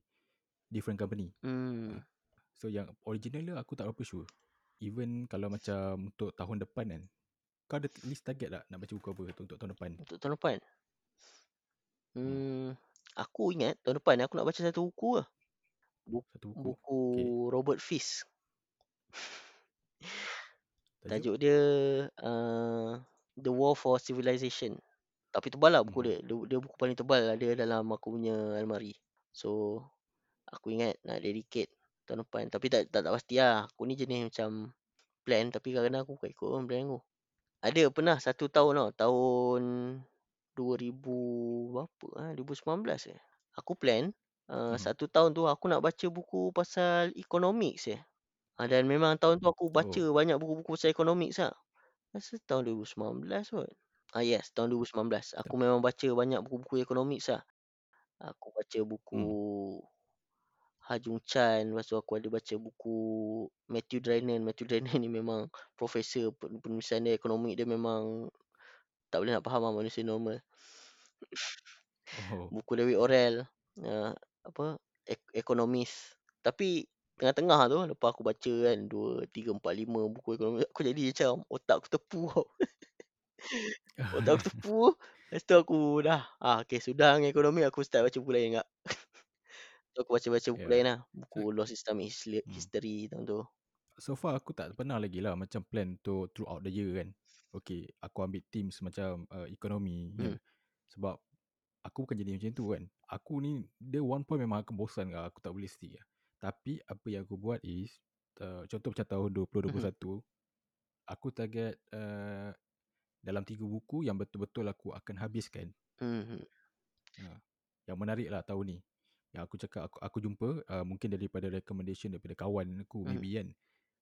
different company. Hmm. So yang original dia aku tak berapa sure. Even kalau macam untuk tahun depan kan. Kau ada list target tak nak baca buku apa tu untuk tahun depan? Untuk tahun depan. Hmm. Aku ingat tahun depan aku nak baca satu buku lah. Satu buku. Buku Okay. Robert Fisk. Tajuk? Tajuk dia uh, The War for Civilization. Tapi tebal lah buku Mhm. dia. dia. Dia buku paling tebal ada dalam aku punya almari. So aku ingat nak dedicate tahun depan. Tapi tak tak, tak pasti lah. Aku ni jenis macam plan tapi kadang-kadang aku bukan ikut pun plan aku. Ada pernah satu tahun tau. Tahun 2000 berapa ah 2019 eh. Aku plan uh, Mhm. satu tahun tu aku nak baca buku pasal economics eh. Ah, dan memang tahun tu aku baca Oh. banyak buku-buku pasal economics lah. Rasa tahun 2019 kot. Ah yes, tahun 2019. Aku memang baca banyak buku-buku economics lah. Aku baca buku Hmm. Hajung Chan, lepas tu aku ada baca buku Matthew Dryden. Matthew Dryden ni memang profesor pen- penulisan dia ekonomi dia memang tak boleh nak faham lah manusia normal. Oh. Buku David Orrell, uh, apa, ek economist. Tapi tengah-tengah tu lepas aku baca kan 2, 3, 4, 5 buku ekonomi, aku jadi macam otak aku terpu tau. Otak aku terpu, lepas tu aku dah, ah, okay sudah dengan ekonomi aku start baca buku lain kak. So aku baca-baca buku Ya. lain lah, So buku Islamic Hisli hmm. History tahun tu. So far aku tak pernah lagi lah macam plan untuk throughout the year kan. Okay, aku ambil teams macam uh, ekonomi kan. Hmm. Sebab aku bukan jadi macam tu kan. Aku ni, dia one point memang aku bosan lah. Aku tak boleh stick lah. Tapi apa yang aku buat is, uh, contoh macam tahun 2021, Mhm. aku target uh, dalam tiga buku yang betul-betul aku akan habiskan. Uh, yang menarik lah tahun ni. Yang aku cakap, aku, aku jumpa uh, mungkin daripada recommendation daripada kawan aku Mhm. maybe kan.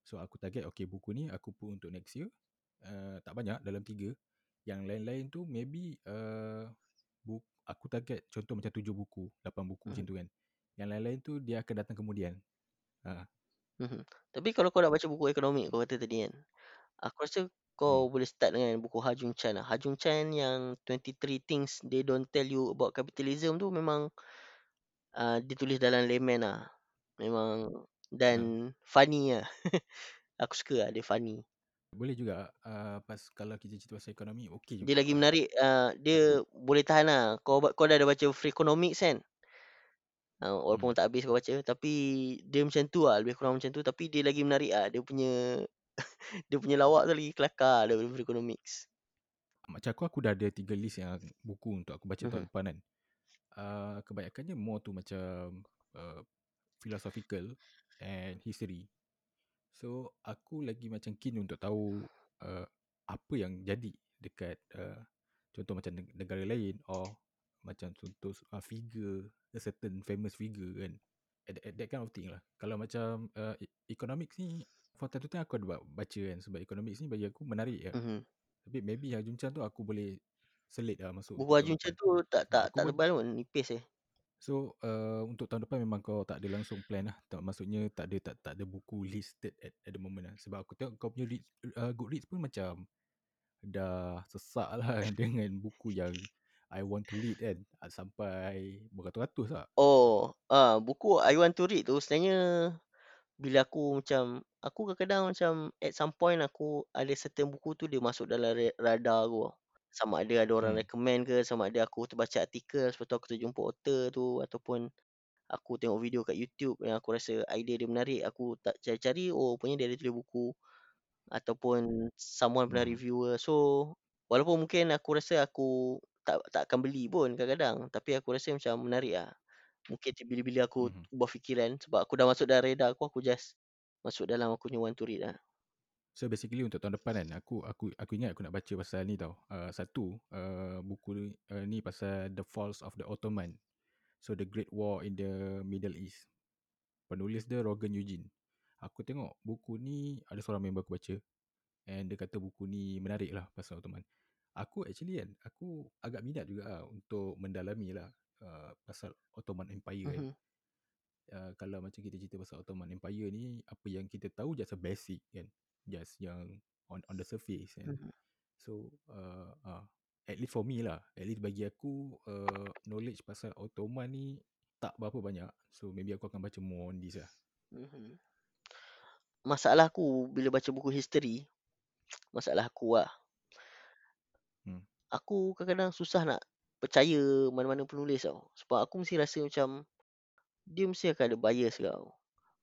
So aku target, okay buku ni aku put untuk next year. Uh, tak banyak, dalam tiga. Yang lain-lain tu maybe uh, buku, aku target contoh macam tujuh buku, lapan buku Mhm. macam tu kan. Yang lain-lain tu dia akan datang kemudian. Uh, Mhm. Tapi kalau kau nak baca buku ekonomi kau kata tadi kan, aku rasa hmm. kau boleh start dengan buku Ha Jung Chan lah. Ha Jung Chan yang 23 Things They Don't Tell You About Capitalism tu memang uh, ditulis dalam layman lah. Memang dan Uh, funny lah. aku suka lah, dia funny. Boleh juga uh, pas kalau kita cerita pasal ekonomi, okey Dia juga. lagi menarik, uh, dia boleh tahan lah. Kau, ba- kau dah ada baca Freakonomics kan? Uh, walaupun Hmm. tak habis kau baca. Tapi dia macam tu lah, lebih kurang macam tu. Tapi dia lagi menarik lah. Dia punya dia punya lawak tu lagi kelakar daripada Freakonomics. Macam aku, aku dah ada tiga list yang buku untuk aku baca tahun Mhm. depan kan. Uh, kebanyakannya more tu macam uh, philosophical and history. So aku lagi macam keen untuk tahu uh, apa yang jadi dekat uh, contoh macam neg- negara lain or macam contoh uh, figure a certain famous figure kan. At, at that kind of thing lah. Kalau macam uh, economics ni for time to time aku ada baca kan sebab economics ni bagi aku menarik lah. Mhm. Tapi maybe Jun Chan tu aku boleh selit lah masuk Buku Jung Chan depan. tu tak tak aku tak tebal pun, nipis eh. So uh, untuk tahun depan memang kau tak ada langsung plan lah. Tak, maksudnya tak ada tak, tak ada buku listed at, at the moment lah. Sebab aku tengok kau punya read, uh, good reads pun macam dah sesak lah dengan buku yang I want to read kan. Ah, Sampai beratus-ratus lah. Oh, ah buku I Want to Read tu sebenarnya bila aku macam aku kadang-kadang macam at some point aku ada certain buku tu dia masuk dalam ra- radar aku. Sama ada ada orang Hmm. recommend ke, sama ada aku terbaca artikel lepas tu aku terjumpa author tu ataupun aku tengok video kat YouTube yang aku rasa idea dia menarik, aku tak cari-cari oh rupanya dia ada tulis buku ataupun someone pernah Hmm. reviewer. So walaupun mungkin aku rasa aku tak tak akan beli pun kadang-kadang tapi aku rasa macam menarik ah. Mungkin ti- bila-bila aku Hmm. ubah fikiran sebab aku dah masuk dalam radar aku aku just masuk dalam aku punya want to read lah. So basically untuk tahun depan kan aku aku aku ingat aku nak baca pasal ni tau. Uh, satu uh, buku ni, uh, ni pasal The Falls of the Ottoman. So the Great War in the Middle East. Penulis dia Rogan Eugene. Aku tengok buku ni ada seorang member aku baca and dia kata buku ni menarik lah pasal Ottoman. Aku actually kan aku agak minat juga lah untuk mendalami lah uh, pasal Ottoman Empire kan. Mhm. Uh, kalau macam kita cerita pasal Ottoman Empire ni apa yang kita tahu just a basic kan. Just yang on on the surface kan. Mhm. So uh, uh, at least for me lah, at least bagi aku uh, knowledge pasal Ottoman ni tak berapa banyak. So maybe aku akan baca more on this lah. Mhm. Masalah aku bila baca buku history, masalah aku lah. Hmm. Aku kadang-kadang susah nak percaya mana-mana penulis tau. Sebab aku mesti rasa macam dia mesti akan ada bias kau.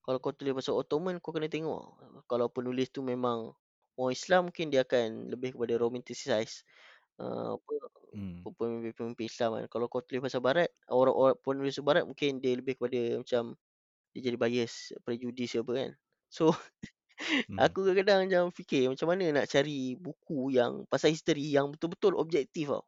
Kalau kau tulis pasal Ottoman kau kena tengok. Kalau penulis tu memang orang Islam mungkin dia akan lebih kepada romanticize uh, apa Hmm. pemimpin-pemimpin Islam kan. Kalau kau tulis pasal barat, orang-orang penulis barat mungkin dia lebih kepada macam dia jadi bias, prejudis apa kan. So Hmm. aku kadang-kadang macam fikir macam mana nak cari buku yang pasal history yang betul-betul objektif tau.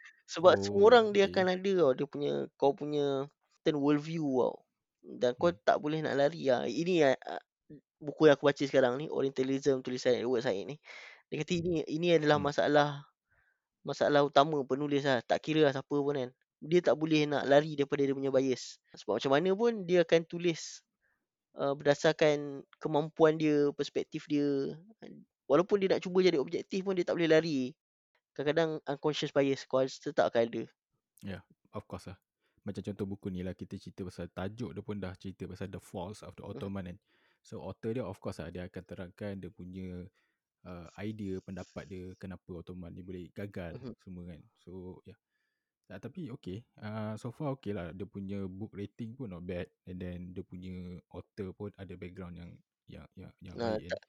Sebab semua Oh, orang dia okay. akan ada tau dia punya kau punya certain world view tau. Dan kau Hmm. tak boleh nak lari lah. Ini uh, buku yang aku baca sekarang ni Orientalism tulisan Edward Said ni. Dia kata ini ini adalah Hmm. masalah masalah utama penulis lah. Tak kira lah siapa pun kan. Dia tak boleh nak lari daripada dia punya bias. Sebab macam mana pun dia akan tulis uh, berdasarkan kemampuan dia, perspektif dia. Walaupun dia nak cuba jadi objektif pun dia tak boleh lari kadang-kadang unconscious bias kau tetap akan ada. Yeah, of course lah. Macam contoh buku ni lah, kita cerita pasal tajuk dia pun dah cerita pasal the falls of the Mhm. Ottoman kan. So author dia of course lah, dia akan terangkan dia punya uh, idea, pendapat dia kenapa Ottoman ni boleh gagal Mhm. semua kan. So yeah. Uh, tapi okay, uh, so far okay lah. Dia punya book rating pun not bad. And then dia punya author pun ada background yang yang yang, yang Nah, baik kan. tak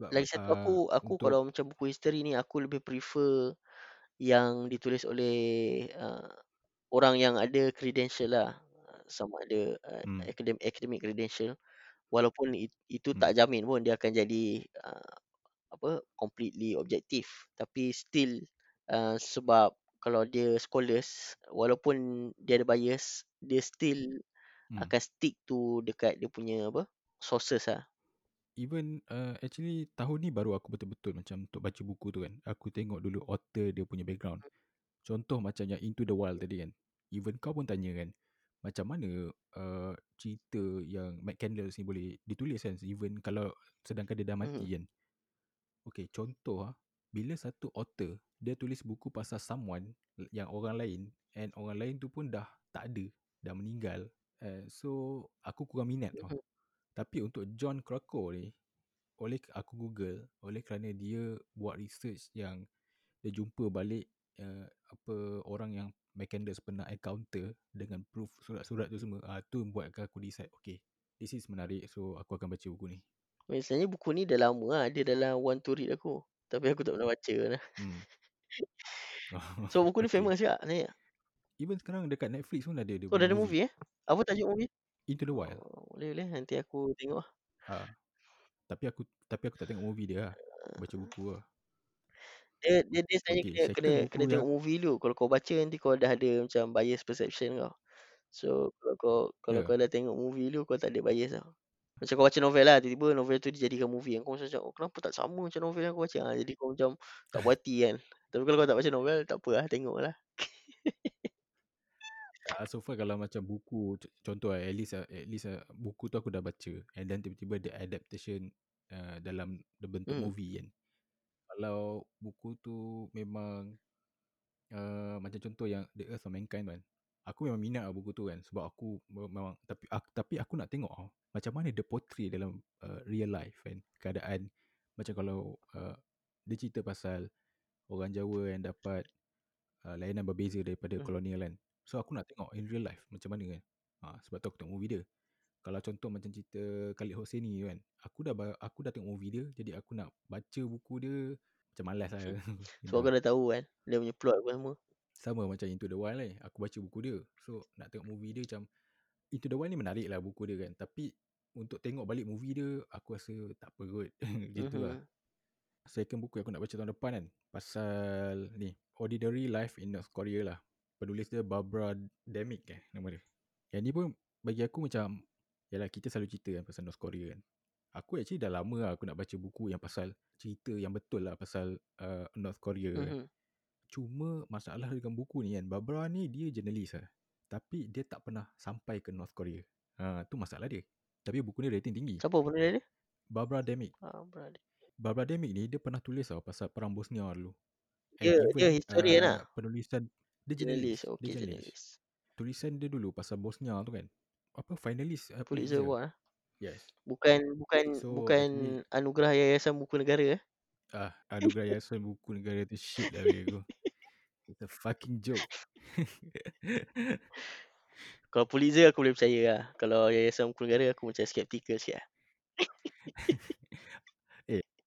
Sebab lagi satu uh, aku aku untuk kalau macam buku history ni aku lebih prefer yang ditulis oleh uh, orang yang ada credential lah. Sama ada uh, hmm, academic academic credential walaupun it, itu hmm, tak jamin pun dia akan jadi uh, apa completely objektif tapi still uh, sebab kalau dia scholars walaupun dia ada bias dia still hmm. akan stick to dekat dia punya apa sources lah. Even uh, actually tahun ni baru aku betul-betul macam untuk baca buku tu kan. Aku tengok dulu author dia punya background. Contoh macam yang Into the Wild tadi kan. Even kau pun tanya kan. Macam mana uh, cerita yang Matt Candles ni boleh ditulis kan. Even kalau sedangkan dia dah mati Mhm. kan. Okay contoh ah. Bila satu author dia tulis buku pasal someone yang orang lain. And orang lain tu pun dah tak ada. Dah meninggal. Uh, so aku kurang minat tau. Mhm. Tapi untuk John Krakow ni, oleh aku Google, oleh kerana dia buat research yang dia jumpa balik uh, apa orang yang McCandless pernah encounter dengan proof surat-surat tu semua, uh, tu buatkan aku decide, okay, this is menarik, so aku akan baca buku ni. Sebenarnya buku ni dah lama lah. Dia dalam one to read aku. Tapi aku tak pernah baca lah. Hmm. So buku ni okay. famous juga sebenarnya. Even sekarang dekat Netflix pun ada dia Oh dah ada movie. eh? Apa tajuk movie? Into the Wild. Oh, boleh boleh nanti aku tengok lah. Ah. Tapi aku tapi aku tak tengok movie dia lah. Baca buku lah. Dia dia, dia sebenarnya Okay, kena second kena buku kena yang tengok movie dulu. Kalau kau baca nanti kau dah ada macam bias perception kau. So kalau kau kalau Yeah. kau dah tengok movie dulu kau tak ada bias tau. Macam kau baca novel lah, tiba-tiba novel tu dijadikan movie. Kau macam oh, kenapa tak sama macam novel yang kau baca? Ha, jadi kau macam tak puas hati kan. Tapi kalau kau tak baca novel, tak apa lah, tengok lah. Uh, so far kalau macam buku contoh lah, at least ah, at least ah, buku tu aku dah baca and then tiba-tiba the adaptation uh, dalam the bentuk Hmm. movie kan. Kalau buku tu memang uh, macam contoh yang The Earth of Mankind kan. Aku memang minat lah buku tu kan sebab aku me- memang tapi aku, tapi aku nak tengok oh, macam mana dia portray dalam uh, real life kan. Keadaan macam kalau uh, dia cerita pasal orang Jawa yang dapat uh, layanan berbeza daripada Hmm. kolonial kan. So aku nak tengok in real life macam mana kan. Ha, sebab tu aku tengok movie dia. Kalau contoh macam cerita Khalid Hosseini kan. Aku dah aku dah tengok movie dia jadi aku nak baca buku dia macam malas lah. Sebab Gitu. kau dah tahu kan dia punya plot apa semua. Sama macam Into the Wild ni. Aku baca buku dia. So nak tengok movie dia macam Into the Wild ni menarik lah buku dia kan. Tapi untuk tengok balik movie dia aku rasa tak apa kot. Gitu lah. Mhm. Second buku yang aku nak baca tahun depan kan. Pasal ni. Ordinary Life in North Korea lah. Penulis dia Barbara Demick eh nama dia. Yang ni pun bagi aku macam Yalah kita selalu cerita kan pasal North Korea kan. Aku actually dah lama lah aku nak baca buku yang pasal cerita yang betul lah pasal uh, North Korea kan. Mhm. Cuma masalah dengan buku ni kan. Barbara ni dia jurnalis lah. Tapi dia tak pernah sampai ke North Korea. Ha, tu masalah dia. Tapi buku ni rating tinggi. Siapa penulis dia? Barbara Demick. Ah, brother. Barbara Demick ni dia pernah tulis tau pasal perang Bosnia dulu. Dia dia historian lah. penulisan dia jurnalis. Okey, dia jurnalis. Tulisan dia dulu pasal Bosnia tu kan. Apa finalis uh, Pulitzer Award. ah. Yes. Bukan bukan So, bukan actually- anugerah Yayasan Buku Negara eh. Ah, anugerah Yayasan Buku Negara tu shit lah bagi aku. It's a fucking joke. Kalau Pulitzer aku boleh percaya lah. Kalau Yayasan Buku Negara aku macam skeptical sikit lah.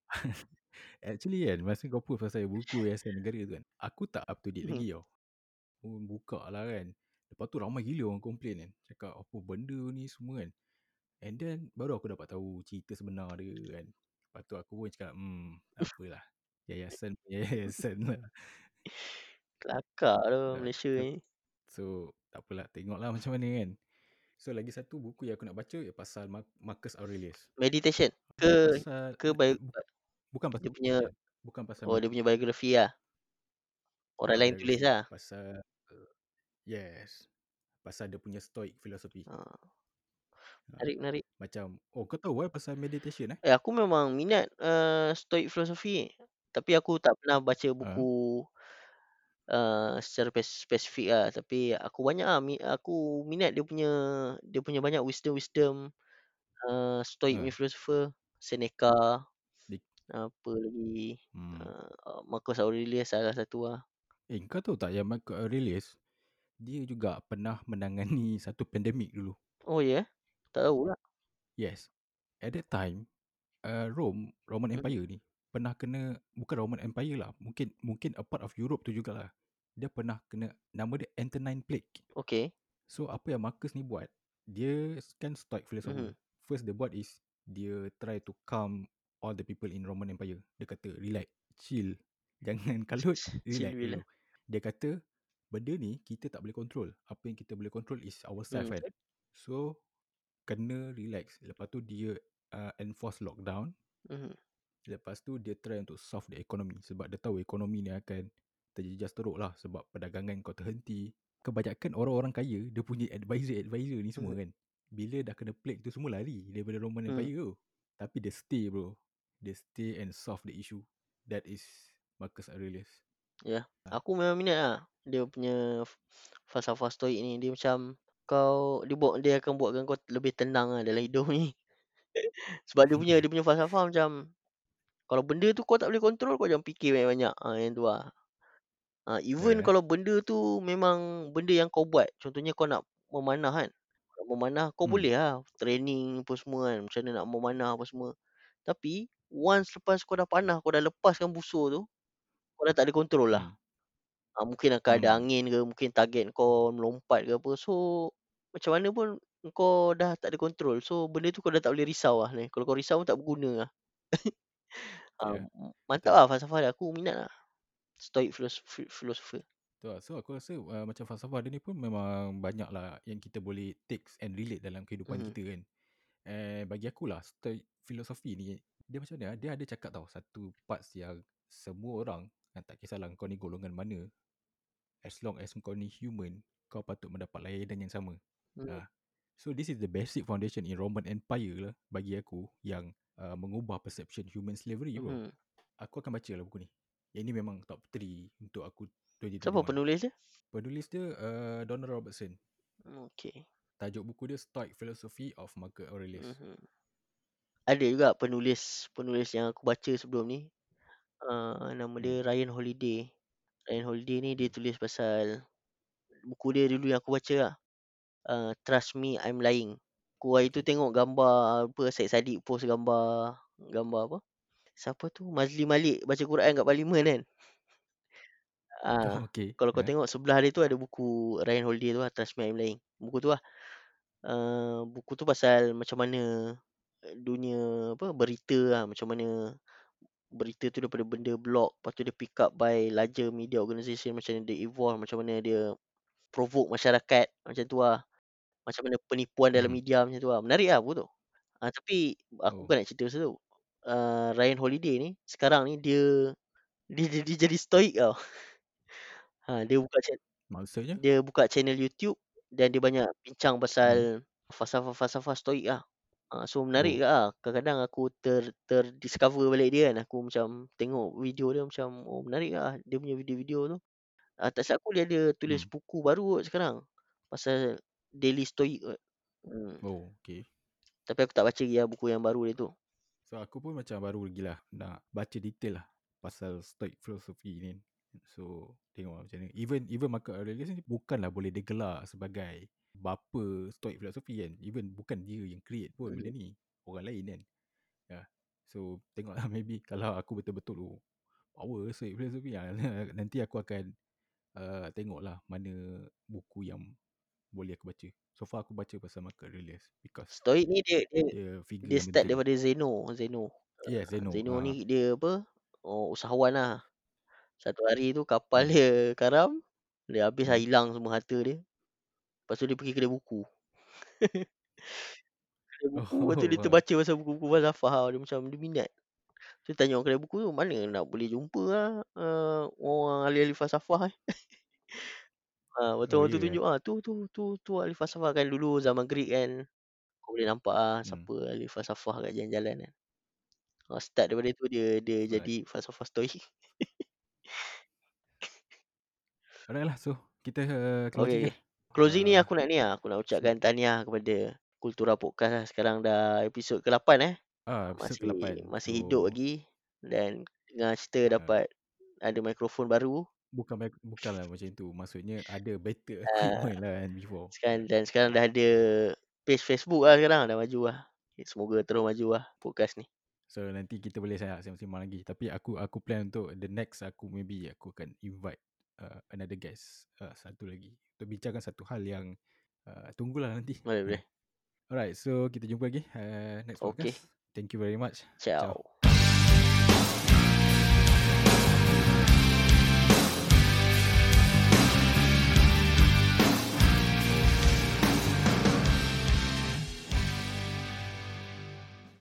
Actually kan Masa kau post pasal buku Yayasan Negara tu kan Aku tak up to date Mhm. lagi tau Aku buka lah kan Lepas tu ramai gila orang komplain kan Cakap apa benda ni semua kan And then Baru aku dapat tahu Cerita sebenar dia kan Lepas tu aku pun cakap Hmm tak apalah Yayasan Yayasan lah Kelakar tu Malaysia ni. So tak apalah Tengoklah macam mana kan So lagi satu buku yang aku nak baca Ialah pasal Mar- Marcus Aurelius Meditation ke pasal ke bio, bu- Bukan pasal dia punya-. Bukan pasal oh dia punya biografi lah. Orang lain tulis lah. Pasal Yes Pasal dia punya stoic philosophy Ha. Menarik menarik. Macam Oh kau tahu eh pasal meditation eh Eh aku memang minat uh, stoic philosophy. Tapi aku tak pernah baca buku eee, secara pes spesifik lah, tapi aku banyak ah, mi aku minat dia punya dia punya banyak wisdom-wisdom, eee, stoic punya Ha. philosopher, Seneca, apa lagi, hmm. eee, Marcus Aurelius salah satu lah. Eh, kau tahu tak yang Marcus Aurelius, dia juga pernah menangani satu pandemik dulu. Oh, ya? Tak tahu pula. Yes. At that time, uh, Rome, Roman Mhm. Empire ni, pernah kena, bukan Roman Empire lah, mungkin mungkin a part of Europe tu jugalah. Dia pernah kena, nama dia Antonine Plague. Okey. So, apa yang Marcus ni buat, dia kan stoic philosopher. Mhm. First dia buat is, dia try to calm all the people in Roman Empire. Dia kata, relax, chill. Jangan kalut, Chill relax dulu. lah. Dia kata, benda ni kita tak boleh control. Apa yang kita boleh control is ourself Hmm, kan. betul. So, kena relax. Lepas tu dia uh, enforce lockdown. Mhm. Lepas tu dia try untuk solve the economy. Sebab dia tahu ekonomi ni akan terjejas teruk lah. Sebab perdagangan kau terhenti. Kebanyakan orang-orang kaya, dia punya advisor-advisor ni semua Mhm. kan. Bila dah kena plague tu semua lari daripada Roman Hmm. Empire tu. Tapi dia stay bro. Dia stay and solve the issue. That is Marcus Aurelius. Ya, Ha. aku memang minat lah dia punya f falsafah stoic ni. Dia macam kau dia buat dia akan buatkan kau lebih tenang lah dalam hidup ni. Sebab dia punya dia punya falsafah macam, kalau benda tu kau tak boleh control, kau jangan fikir banyak-banyak. Ah, yang tu lah. Ah, even Yeah. kalau benda tu memang benda yang kau buat. Contohnya kau nak memanah kan. Nak memanah, kau Hmm. boleh lah training apa semua kan. Macam mana nak memanah apa semua. Tapi, once lepas kau dah panah, kau dah lepaskan busur tu, kau dah tak ada control lah. Hmm. Ah, mungkin akan ada Hmm. angin ke, mungkin target kau melompat ke apa. So, macam mana pun kau dah tak ada control. So, benda tu kau dah tak boleh risau lah. Kalau kau risau pun tak berguna lah. Ah, Yeah. mantap Betul. lah falsafah dia. Aku minat lah. Stoic philos philosopher. Betul lah. So, aku rasa uh, macam falsafah dia ni pun memang banyak lah yang kita boleh takes and relate dalam kehidupan Mhm. kita kan. Eh, bagi aku lah, stoic philosophy ni, dia macam mana, dia ada cakap tau, satu parts yang semua orang, yang tak kisahlah kau ni golongan mana, as long as kau ni human, kau patut mendapat layanan yang sama. Hmm. Uh, so, this is the basic foundation in Roman Empire lah, bagi aku, yang uh, mengubah perception human slavery bro. Mhm. Aku akan baca lah buku ni. Yang ni memang top 3 untuk aku 2021. Siapa penulis dia? Penulis dia uh, Donald Robertson. Okey. Tajuk buku dia Stoic Philosophy of Marcus Aurelius. Mhm. Ada juga penulis penulis yang aku baca sebelum ni. Uh, nama dia Ryan Holiday. Ryan Holiday ni dia tulis pasal buku dia dulu yang aku baca lah. Uh, Trust Me I'm Lying. Aku hari tu tengok gambar apa Syed Saddiq post gambar gambar apa? Siapa tu? Mazli Malik baca Quran kat parlimen kan. Ah, Okay. kalau kau Yeah. tengok sebelah dia tu ada buku Ryan Holiday tu lah Trust Me I'm Lying. Buku tu lah. Uh, buku tu pasal macam mana dunia apa berita lah macam mana berita tu daripada benda blog lepas tu dia pick up by larger media organisation macam mana dia evolve macam mana dia provoke masyarakat macam tu lah macam mana penipuan dalam Mhm. media macam tu lah menarik lah buku tu ah, tapi aku Oh. bukan nak cerita pasal tu uh, Ryan Holiday ni sekarang ni dia dia, dia, dia jadi stoic tau ha, dia buka channel Maksudnya? dia buka channel YouTube dan dia banyak bincang Hmm. pasal falsafah-falsafah stoic lah Ah, so menarik Oh. ke ah. Kadang-kadang aku ter terdiscover balik dia kan. Aku macam tengok video dia macam oh menarik ah dia punya video-video tu. Ah, tak silap aku dia ada tulis Hmm. buku baru kot sekarang pasal daily stoic kot. Hmm. Oh, okay. Tapi aku tak baca lagi lah buku yang baru dia tu. So, aku pun macam baru lagi lah nak baca detail lah pasal stoic philosophy ni. So, tengok lah macam ni. Even even Marcus Aurelius ni bukanlah boleh digelar sebagai bapa stoic philosophy kan. Even bukan dia yang create pun benda Mhm. ni. Orang lain kan. Ya. So, tengoklah maybe kalau aku betul-betul oh, power stoic philosophy lah. Nanti aku akan uh, tengoklah mana buku yang boleh aku baca. So far aku baca pasal Marcus Aurelius because Stoic ni dia dia dia figure dia start penting. daripada Zeno, Zeno. Yeah, Ah, Zeno. Zeno Ah. ni dia apa? Oh, usahawan lah. Satu hari tu kapal Hmm. dia karam, dia habis lah Hmm. hilang semua harta dia. Lepas tu dia pergi kedai buku. kedai buku, lepas tu dia Oh. terbaca pasal buku-buku falsafah. Dia macam dia minat. Tu tanya orang kedai buku tu, mana nak boleh jumpa lah uh, orang ahli-ahli falsafah eh. Ha, lepas tu Oh, orang tu yeah. tunjuk ah tu tu tu tu ahli falsafah kan dulu zaman Greek kan. Kau boleh nampak ah Hmm. siapa ahli falsafah kat jalan-jalan kan. Ah, start daripada tu dia dia Alright. jadi falsafah stoik. Alright lah, so kita closing Okey, lah. Closing ni Uh, aku nak ni lah, aku nak ucapkan tahniah kepada Kultura Podcast lah. Sekarang dah episod ke-8 eh. Ah, episod Masih ke-8. masih hidup lagi dan dengar cerita uh, dapat ada mikrofon baru. bukan bukanlah macam tu. Maksudnya ada better Uh, equipment lah kan before. sekarang dan sekarang dah ada page Facebook lah sekarang dah maju lah. Semoga terus maju lah podcast ni. So nanti kita boleh saya sembang-sembang lagi. Tapi aku aku plan untuk the next aku maybe aku akan invite uh, another guest uh, satu lagi untuk bincangkan satu hal yang uh, tunggulah nanti. Boleh boleh. Alright, so kita jumpa lagi uh, next Okey. podcast. Thank you very much. Ciao. Ciao.